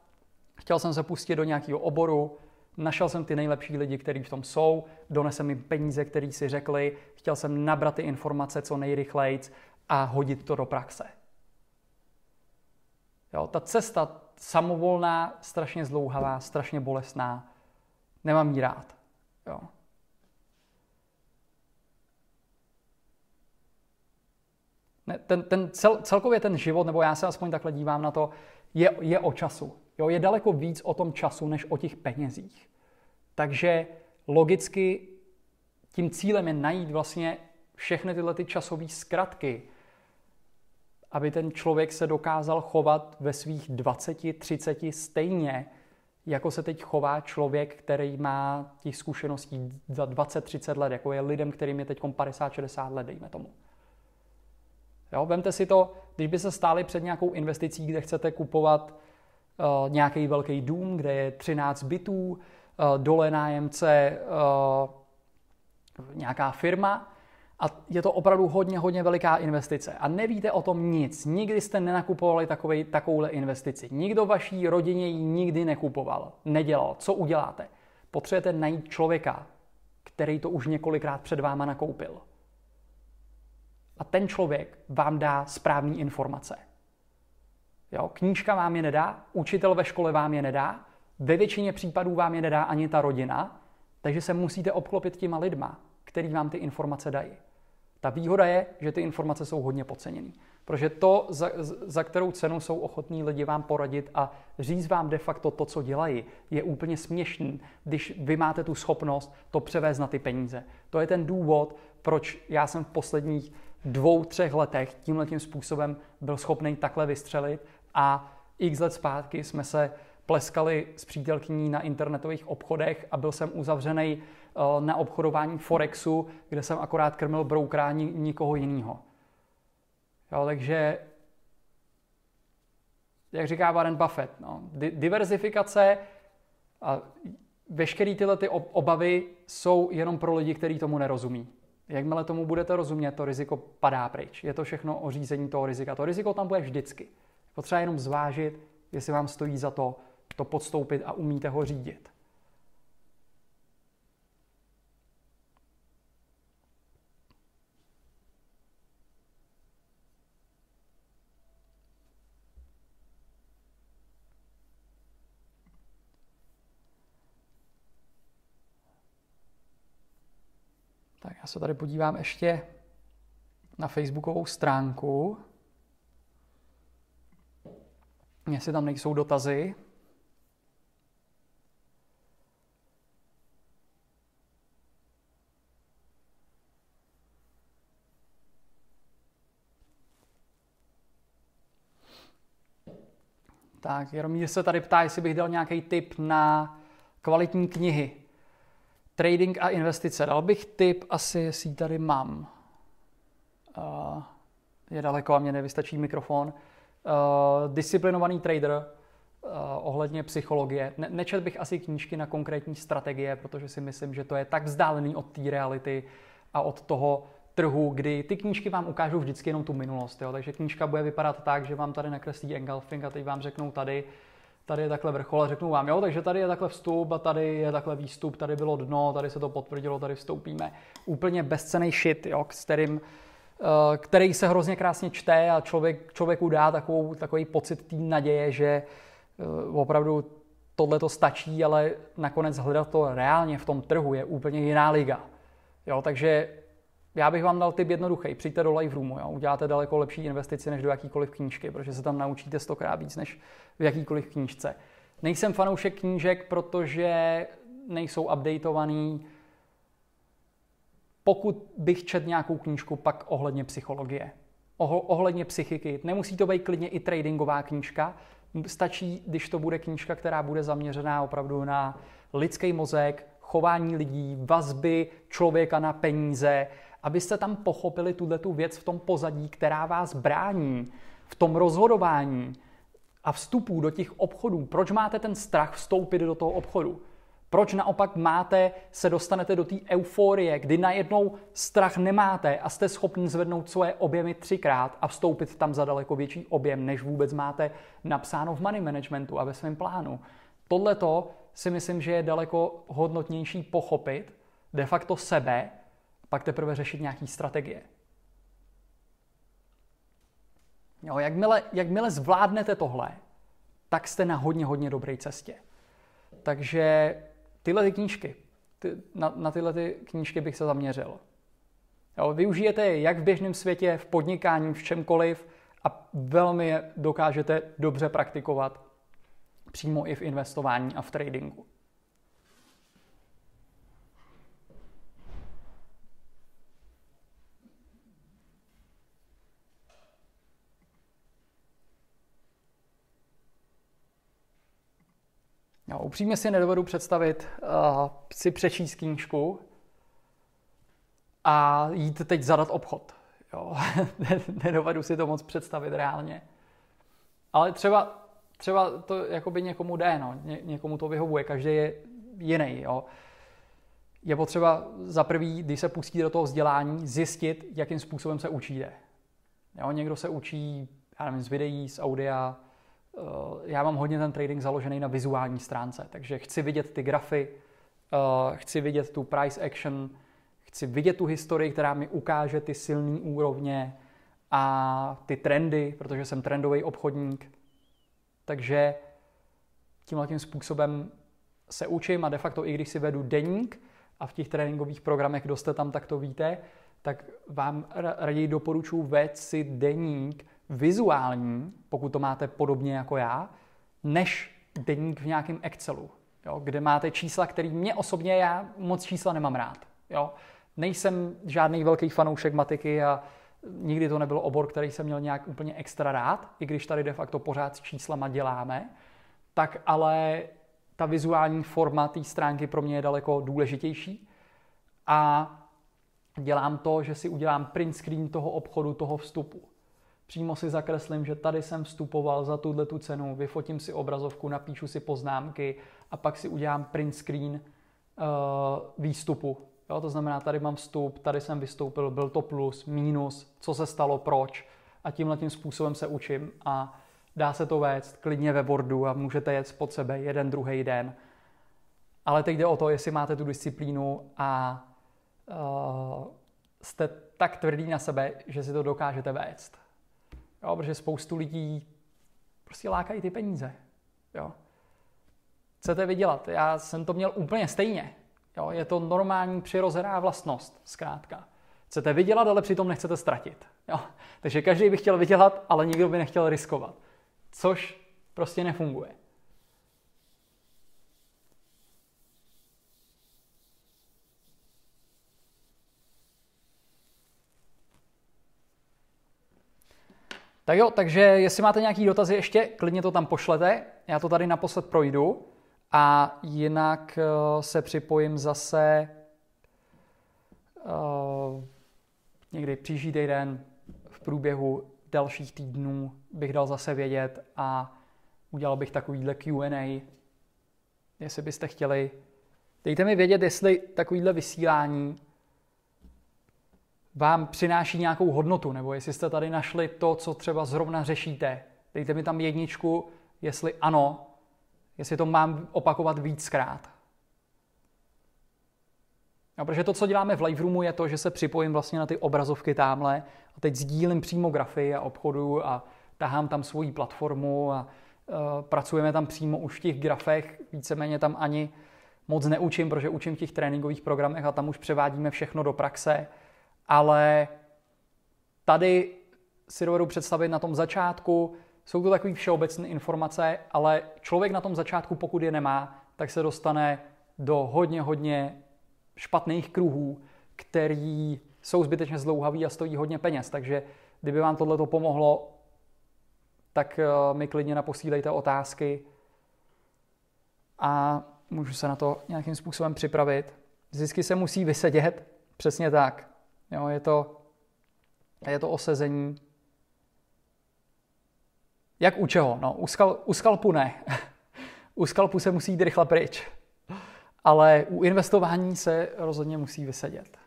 chtěl jsem se pustit do nějakého oboru, našel jsem ty nejlepší lidi, kteří v tom jsou, donesem jim peníze, které si řekli, chtěl jsem nabrat ty informace co nejrychleji a hodit to do praxe. Jo, ta cesta samovolná, strašně zdlouhavá, strašně bolestná, nemám jí rád. Jo. Ten, ten cel, celkově ten život, nebo já se aspoň takhle dívám na to, je, je o času. Jo, je daleko víc o tom času, než o těch penězích. Takže logicky tím cílem je najít vlastně všechny tyhle ty časové zkratky, aby ten člověk se dokázal chovat ve svých 20, 30 stejně, jako se teď chová člověk, který má těch zkušeností za 20-30 let, jako je lidem, kterým je teď 50-60 let, dejme tomu. Jo, vemte si to, když by se stáli před nějakou investicí, kde chcete kupovat uh, nějaký velký dům, kde je 13 bytů, uh, dole nájemce uh, nějaká firma a je to opravdu hodně, hodně veliká investice a nevíte o tom nic. Nikdy jste nenakupovali takovej, takovouhle investici. Nikdo vaší rodině ji nikdy nekupoval, nedělal. Co uděláte? Potřebujete najít člověka, který to už několikrát před váma nakoupil a ten člověk vám dá správné informace. Jo? Knížka vám je nedá, učitel ve škole vám je nedá, ve většině případů vám je nedá ani ta rodina, takže se musíte obklopit těma lidma, který vám ty informace dají. Ta výhoda je, že ty informace jsou hodně podceněné. Protože to, za, za kterou cenu jsou ochotní lidi vám poradit a říct vám de facto to, co dělají, je úplně směšný, když vy máte tu schopnost to převést na ty peníze. To je ten důvod, proč já jsem v posledních dvou, třech letech tímhle tím způsobem byl schopný takhle vystřelit a x let zpátky jsme se pleskali s přítelkyní na internetových obchodech a byl jsem uzavřený eh, na obchodování Forexu, kde jsem akorát krmil broukra nikoho jiného. Takže, jak říká Warren Buffett, no, di- diverzifikace a veškeré tyhle ty obavy jsou jenom pro lidi, kteří tomu nerozumí. Jakmile tomu budete rozumět, to riziko padá pryč. Je to všechno o řízení toho rizika. To riziko tam bude vždycky. Potřeba jenom zvážit, jestli vám stojí za to to podstoupit a umíte ho řídit. Tak já se tady podívám ještě na facebookovou stránku, jestli tam nejsou dotazy. Tak, Jaromír se tady ptá, jestli bych dal nějaký tip na kvalitní knihy. Trading a investice. Dal bych tip asi, jestli tady mám. Uh, je daleko a mě nevystačí mikrofon. Uh, disciplinovaný trader uh, ohledně psychologie. Ne- nečet bych asi knížky na konkrétní strategie, protože si myslím, že to je tak vzdálený od té reality a od toho trhu, kdy ty knížky vám ukážou vždycky jenom tu minulost. Jo? Takže knížka bude vypadat tak, že vám tady nakreslí engulfing a teď vám řeknou tady, tady je takhle vrchol a řeknu vám, jo, takže tady je takhle vstup a tady je takhle výstup, tady bylo dno, tady se to potvrdilo, tady vstoupíme. Úplně bezcený shit, jo, s kterým, eh, který se hrozně krásně čte a člověk, člověku dá takovou, takový pocit té naděje, že eh, opravdu tohle to stačí, ale nakonec hledat to reálně v tom trhu je úplně jiná liga. Jo, takže já bych vám dal tip jednoduchý. Přijďte do Live Roomu, jo? uděláte daleko lepší investici než do jakýkoliv knížky, protože se tam naučíte stokrát víc než v jakýkoliv knížce. Nejsem fanoušek knížek, protože nejsou updateovaný. Pokud bych čet nějakou knížku, pak ohledně psychologie, ohledně psychiky. Nemusí to být klidně i tradingová knížka. Stačí, když to bude knížka, která bude zaměřená opravdu na lidský mozek, chování lidí, vazby člověka na peníze, abyste tam pochopili tuhle tu věc v tom pozadí, která vás brání v tom rozhodování a vstupů do těch obchodů. Proč máte ten strach vstoupit do toho obchodu? Proč naopak máte, se dostanete do té euforie, kdy najednou strach nemáte a jste schopni zvednout svoje objemy třikrát a vstoupit tam za daleko větší objem, než vůbec máte napsáno v money managementu a ve svém plánu. Tohle to si myslím, že je daleko hodnotnější pochopit de facto sebe pak teprve řešit nějaký strategie. Jo, jakmile, jakmile zvládnete tohle, tak jste na hodně, hodně dobré cestě. Takže tyhle ty knížky, ty, na, na tyhle ty knížky bych se zaměřil. Jo, využijete je jak v běžném světě, v podnikání, v čemkoliv a velmi je dokážete dobře praktikovat přímo i v investování a v tradingu. Jo, upřímně si nedovedu představit uh, si přečíst knížku a jít teď zadat obchod. Jo. nedovedu si to moc představit reálně. Ale třeba, třeba to jakoby někomu jde, no. Ně, někomu to vyhovuje, každý je jiný. Jo. Je potřeba za prvý, když se pustí do toho vzdělání, zjistit, jakým způsobem se učíte. Jo, někdo se učí já nevím, z videí, z audia, já mám hodně ten trading založený na vizuální stránce, takže chci vidět ty grafy, eh, chci vidět tu price action, chci vidět tu historii, která mi ukáže ty silné úrovně a ty trendy, protože jsem trendový obchodník. Takže tímhle tím způsobem se učím a de facto i když si vedu deník a v těch tréninkových programech, kdo jste tam, tak to víte, tak vám raději doporučuji vést si deník vizuální, pokud to máte podobně jako já, než deník v nějakém Excelu, jo, kde máte čísla, který mě osobně, já moc čísla nemám rád. Jo. Nejsem žádný velký fanoušek matiky a nikdy to nebyl obor, který jsem měl nějak úplně extra rád, i když tady de facto pořád s číslama děláme, tak ale ta vizuální forma té stránky pro mě je daleko důležitější. A dělám to, že si udělám print screen toho obchodu, toho vstupu. Přímo si zakreslím, že tady jsem vstupoval za tuhle tu cenu, vyfotím si obrazovku, napíšu si poznámky a pak si udělám print screen uh, výstupu. Jo, to znamená, tady mám vstup, tady jsem vystoupil, byl to plus, minus, co se stalo, proč. A tímhle tím způsobem se učím a dá se to vést klidně ve Wordu a můžete jet pod sebe jeden, druhý den. Ale teď jde o to, jestli máte tu disciplínu a uh, jste tak tvrdý na sebe, že si to dokážete vést. Jo, protože spoustu lidí prostě lákají ty peníze. Jo. Chcete vydělat? Já jsem to měl úplně stejně. Jo, je to normální přirozená vlastnost, zkrátka. Chcete vydělat, ale přitom nechcete ztratit. Jo. Takže každý by chtěl vydělat, ale nikdo by nechtěl riskovat. Což prostě nefunguje. Tak jo, takže jestli máte nějaký dotazy ještě, klidně to tam pošlete. Já to tady naposled projdu a jinak uh, se připojím zase uh, někdy příští týden v průběhu dalších týdnů bych dal zase vědět a udělal bych takovýhle Q&A, jestli byste chtěli. Dejte mi vědět, jestli takovýhle vysílání vám přináší nějakou hodnotu, nebo jestli jste tady našli to, co třeba zrovna řešíte. Dejte mi tam jedničku, jestli ano, jestli to mám opakovat víckrát. No, protože to, co děláme v Live Roomu, je to, že se připojím vlastně na ty obrazovky tamhle a teď sdílím přímo grafy a obchodu a tahám tam svoji platformu a uh, pracujeme tam přímo už v těch grafech, víceméně tam ani moc neučím, protože učím v těch tréninkových programech a tam už převádíme všechno do praxe ale tady si dovedu představit na tom začátku, jsou to takové všeobecné informace, ale člověk na tom začátku, pokud je nemá, tak se dostane do hodně, hodně špatných kruhů, který jsou zbytečně zdlouhaví a stojí hodně peněz. Takže kdyby vám tohle pomohlo, tak eh, mi klidně naposílejte otázky a můžu se na to nějakým způsobem připravit. Zisky se musí vysedět, přesně tak. Jo, je to, je to osezení. Jak u čeho? No, u, skal, u skalpu ne. u skalpu se musí jít rychle pryč. Ale u investování se rozhodně musí vysedět.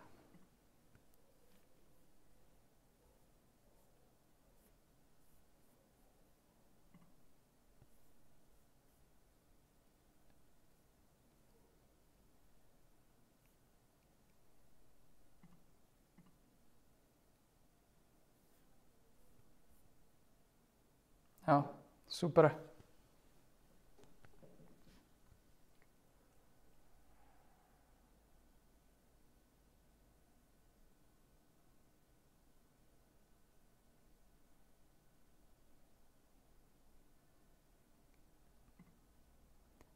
Jo, super.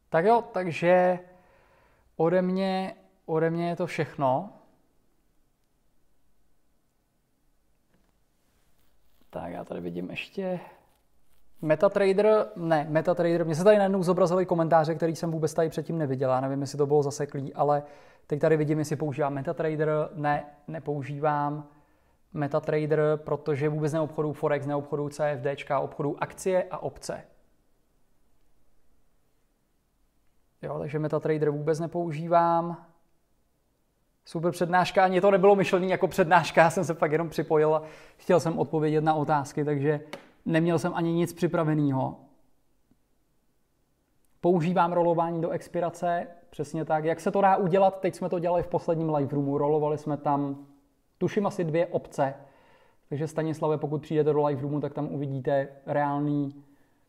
Tak jo, takže ode mě, ode mě je to všechno. Tak já tady vidím ještě MetaTrader, ne, MetaTrader, mě se tady najednou zobrazily komentáře, který jsem vůbec tady předtím neviděl, já nevím, jestli to bylo zaseklý, ale teď tady vidím, jestli používám MetaTrader, ne, nepoužívám MetaTrader, protože vůbec neobchodu Forex, neobchodu CFD, obchodu akcie a opce. Jo, takže MetaTrader vůbec nepoužívám. Super přednáška, ani to nebylo myšlené jako přednáška, já jsem se fakt jenom připojil a chtěl jsem odpovědět na otázky, takže neměl jsem ani nic připraveného. Používám rolování do expirace, přesně tak. Jak se to dá udělat? Teď jsme to dělali v posledním live roomu. Rolovali jsme tam, tuším asi dvě obce. Takže Stanislave, pokud přijdete do live roomu, tak tam uvidíte reální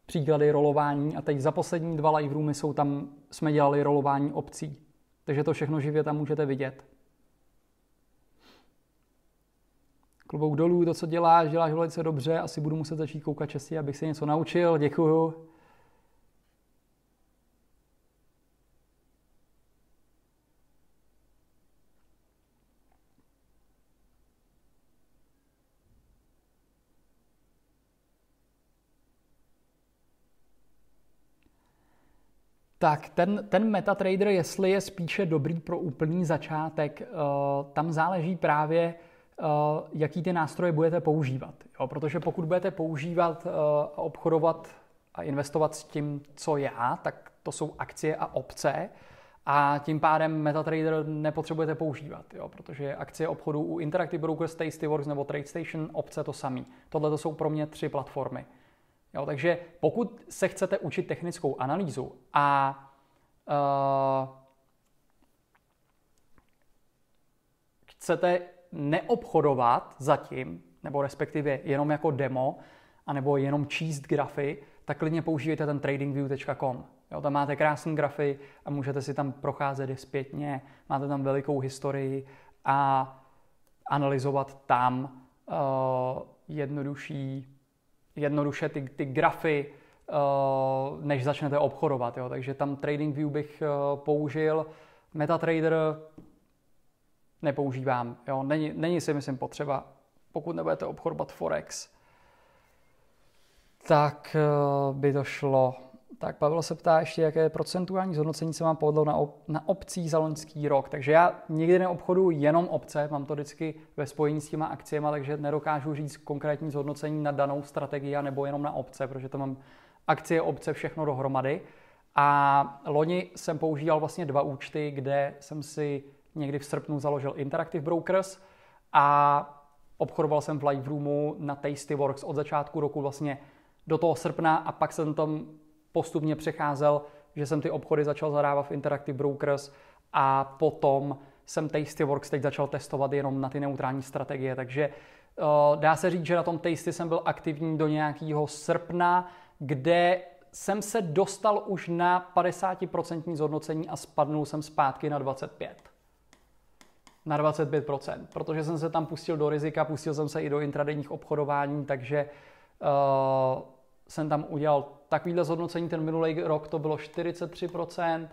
příklady rolování. A teď za poslední dva live roomy jsou tam, jsme dělali rolování obcí. Takže to všechno živě tam můžete vidět. Klobouk dolů, to, co děláš, děláš velice dobře, asi budu muset začít koukat častěji, abych se něco naučil, děkuju. Tak ten, ten MetaTrader, jestli je spíše dobrý pro úplný začátek, uh, tam záleží právě, jaký ty nástroje budete používat. Jo? Protože pokud budete používat a obchodovat a investovat s tím, co já, tak to jsou akcie a opce a tím pádem MetaTrader nepotřebujete používat, jo? protože akcie obchodu u Interactive Brokers, Tastyworks nebo TradeStation, opce to samý. Tohle to jsou pro mě tři platformy. Jo, takže pokud se chcete učit technickou analýzu a uh, chcete neobchodovat zatím, nebo respektive jenom jako demo, anebo jenom číst grafy, tak klidně používejte ten tradingview.com. Jo, tam máte krásné grafy a můžete si tam procházet i zpětně, máte tam velikou historii a analyzovat tam uh, jednodušší jednoduše ty, ty grafy, uh, než začnete obchodovat. Jo. Takže tam TradingView bych uh, použil. MetaTrader nepoužívám. Jo. Není, není si, myslím, potřeba, pokud nebudete obchodovat Forex, tak uh, by to šlo tak Pavel se ptá ještě, jaké procentuální zhodnocení se vám povedlo na, op- na obcích za loňský rok. Takže já nikdy neobchoduji jenom obce, mám to vždycky ve spojení s těma akciemi, takže nedokážu říct konkrétní zhodnocení na danou strategii nebo jenom na obce, protože to mám akcie, obce, všechno dohromady. A loni jsem používal vlastně dva účty, kde jsem si někdy v srpnu založil Interactive Brokers a obchodoval jsem v Live Roomu na Tastyworks od začátku roku vlastně do toho srpna a pak jsem tam postupně přecházel, že jsem ty obchody začal zadávat v Interactive Brokers a potom jsem Tastyworks teď začal testovat jenom na ty neutrální strategie, takže uh, dá se říct, že na tom Tasty jsem byl aktivní do nějakého srpna, kde jsem se dostal už na 50% zhodnocení a spadnul jsem zpátky na 25. Na 25%, protože jsem se tam pustil do rizika, pustil jsem se i do intradejních obchodování, takže uh, jsem tam udělal takovýhle zhodnocení, ten minulý rok to bylo 43%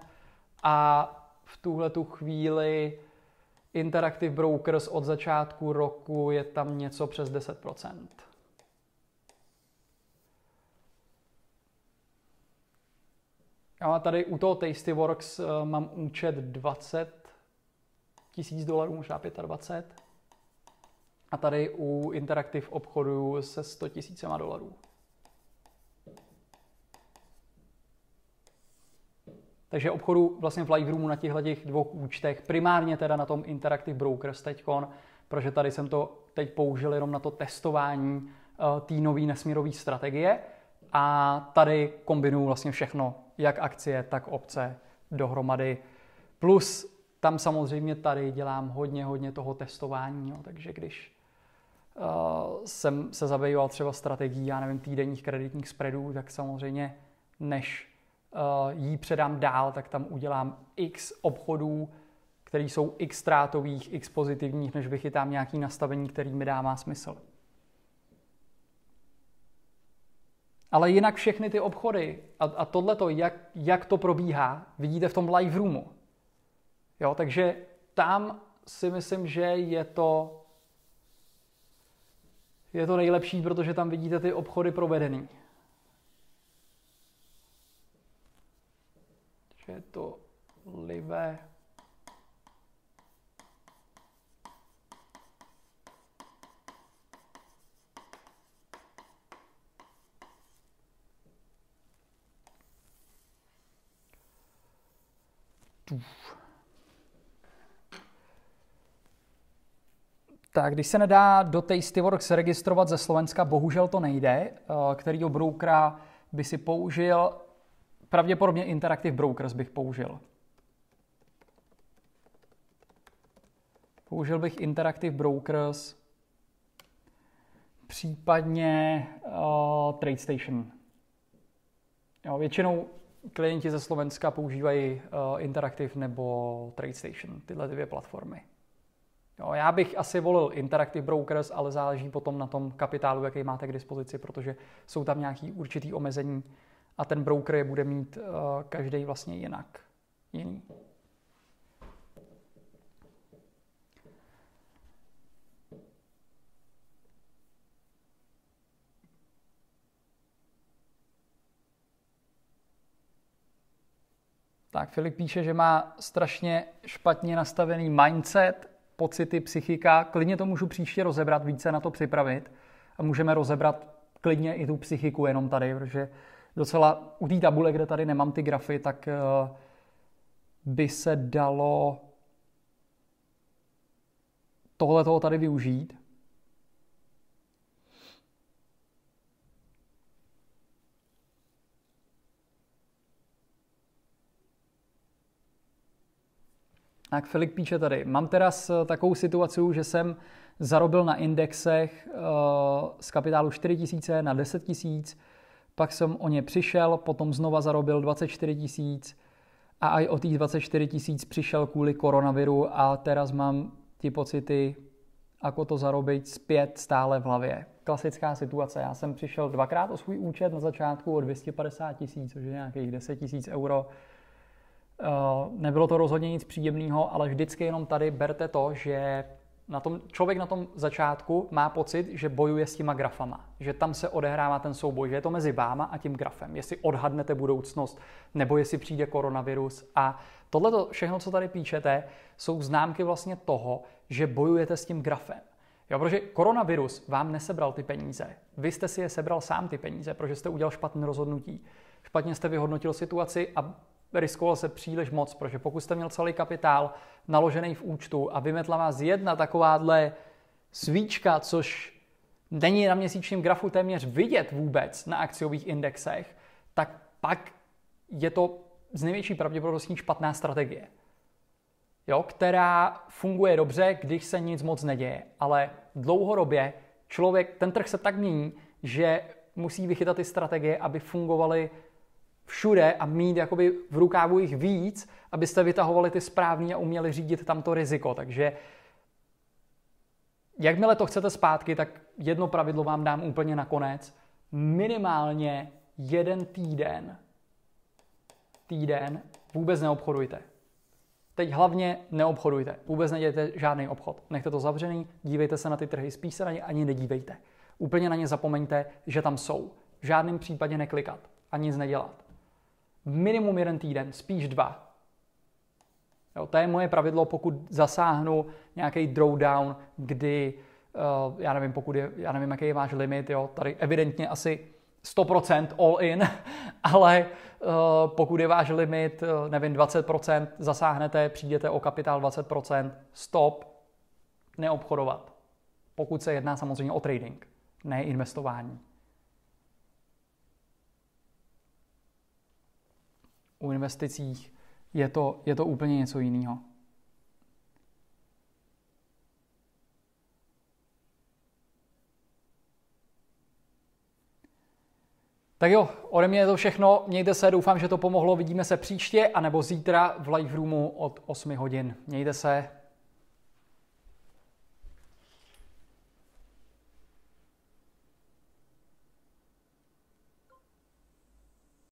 a v tuhle tu chvíli Interactive Brokers od začátku roku je tam něco přes 10%. Já tady u toho Tastyworks eh, mám účet 20 tisíc dolarů, možná 25. A tady u Interactive obchodu se 100 tisícema dolarů. Takže obchodu vlastně v Lightroomu na těchto těch dvou účtech, primárně teda na tom Interactive Brokers teďkon, protože tady jsem to teď použil jenom na to testování uh, té nové nesmírové strategie a tady kombinuju vlastně všechno, jak akcie, tak opce dohromady. Plus tam samozřejmě tady dělám hodně, hodně toho testování, jo, takže když uh, jsem se zabýval třeba strategií, já nevím, týdenních kreditních spreadů, tak samozřejmě než Eh, jí předám dál, tak tam udělám x obchodů, které jsou x ztrátových, x pozitivních, než vychytám nějaký nastavení, který mi dává smysl. Ale jinak všechny ty obchody a, a tohleto, jak, jak to probíhá, vidíte v tom live roomu. Jo, takže tam si myslím, že je to, je to nejlepší, protože tam vidíte ty obchody provedený. že je to live Tak, když se nedá do Tastyworks registrovat ze Slovenska, bohužel to nejde. Eh, kterýho broukera by si použil? Pravděpodobně Interactive Brokers bych použil. Použil bych Interactive Brokers, případně uh, TradeStation. Jo, většinou klienti ze Slovenska používají uh, Interactive nebo TradeStation, tyhle dvě platformy. Jo, já bych asi volil Interactive Brokers, ale záleží potom na tom kapitálu, jaký máte k dispozici, protože jsou tam nějaký určitý omezení a ten broker je bude mít uh, každý vlastně jinak. Jiný. Tak Filip píše, že má strašně špatně nastavený mindset, pocity, psychika. Klidně to můžu příště rozebrat, více na to připravit. A můžeme rozebrat klidně i tu psychiku jenom tady, protože docela u té tabule, kde tady nemám ty grafy, tak eh, by se dalo tohle toho tady využít. Tak Filip píše tady, mám teraz eh, takovou situaci, že jsem zarobil na indexech uh, z kapitálu 4 tisíce na 10 tisíc, pak jsem o ně přišel, potom znova zarobil 24 tisíc a i o těch 24 tisíc přišel kvůli koronaviru a teraz mám ty pocity, jako to zarobit zpět stále v hlavě. Klasická situace. Já jsem přišel dvakrát o svůj účet na začátku o 250 tisíc, což je nějakých 10 tisíc euro Eh, nebylo to rozhodně nic příjemného, ale vždycky jenom tady berte to, že na tom, člověk na tom začátku má pocit, že bojuje s těma grafama, že tam se odehrává ten souboj, že je to mezi váma a tím grafem, jestli odhadnete budoucnost, nebo jestli přijde koronavirus. A tohle všechno, co tady píšete, jsou známky vlastně toho, že bojujete s tím grafem. Jo, protože koronavirus vám nesebral ty peníze. Vy jste si je sebral sám ty peníze, protože jste udělal špatné rozhodnutí. Špatně jste vyhodnotil situaci a riskoval se příliš moc, protože pokud jste měl celý kapitál naložený v účtu a vymetla vás jedna takováhle svíčka, což není na měsíčním grafu téměř vidět vůbec na akciových indexech, tak pak je to z největší pravděpodobností špatná strategie, jo, která funguje dobře, když se nic moc neděje. Ale dlouhodobě člověk, ten trh se tak mění, že musí vychytat ty strategie, aby fungovaly všude a mít jakoby v rukávu jich víc, abyste vytahovali ty správný a uměli řídit tam to riziko. Takže jakmile to chcete zpátky, tak jedno pravidlo vám dám úplně nakonec. Minimálně jeden týden, týden vůbec neobchodujte. Teď hlavně neobchodujte. Vůbec nedějte žádný obchod. Nechte to zavřený, dívejte se na ty trhy, spíš se na ně ani nedívejte. Úplně na ně zapomeňte, že tam jsou. V žádném případě neklikat a nic nedělat minimum jeden týden, spíš dva. Jo, to je moje pravidlo, pokud zasáhnu nějaký drawdown, kdy, uh, já nevím, pokud je, já nevím, jaký je váš limit, jo, tady evidentně asi 100% all in, ale uh, pokud je váš limit, uh, nevím, 20%, zasáhnete, přijdete o kapitál 20%, stop, neobchodovat. Pokud se jedná samozřejmě o trading, ne investování. U investicích je to, je to úplně něco jiného. Tak jo, ode mě je to všechno. Mějte se, doufám, že to pomohlo. Vidíme se příště, anebo zítra v live roomu od 8 hodin. Mějte se,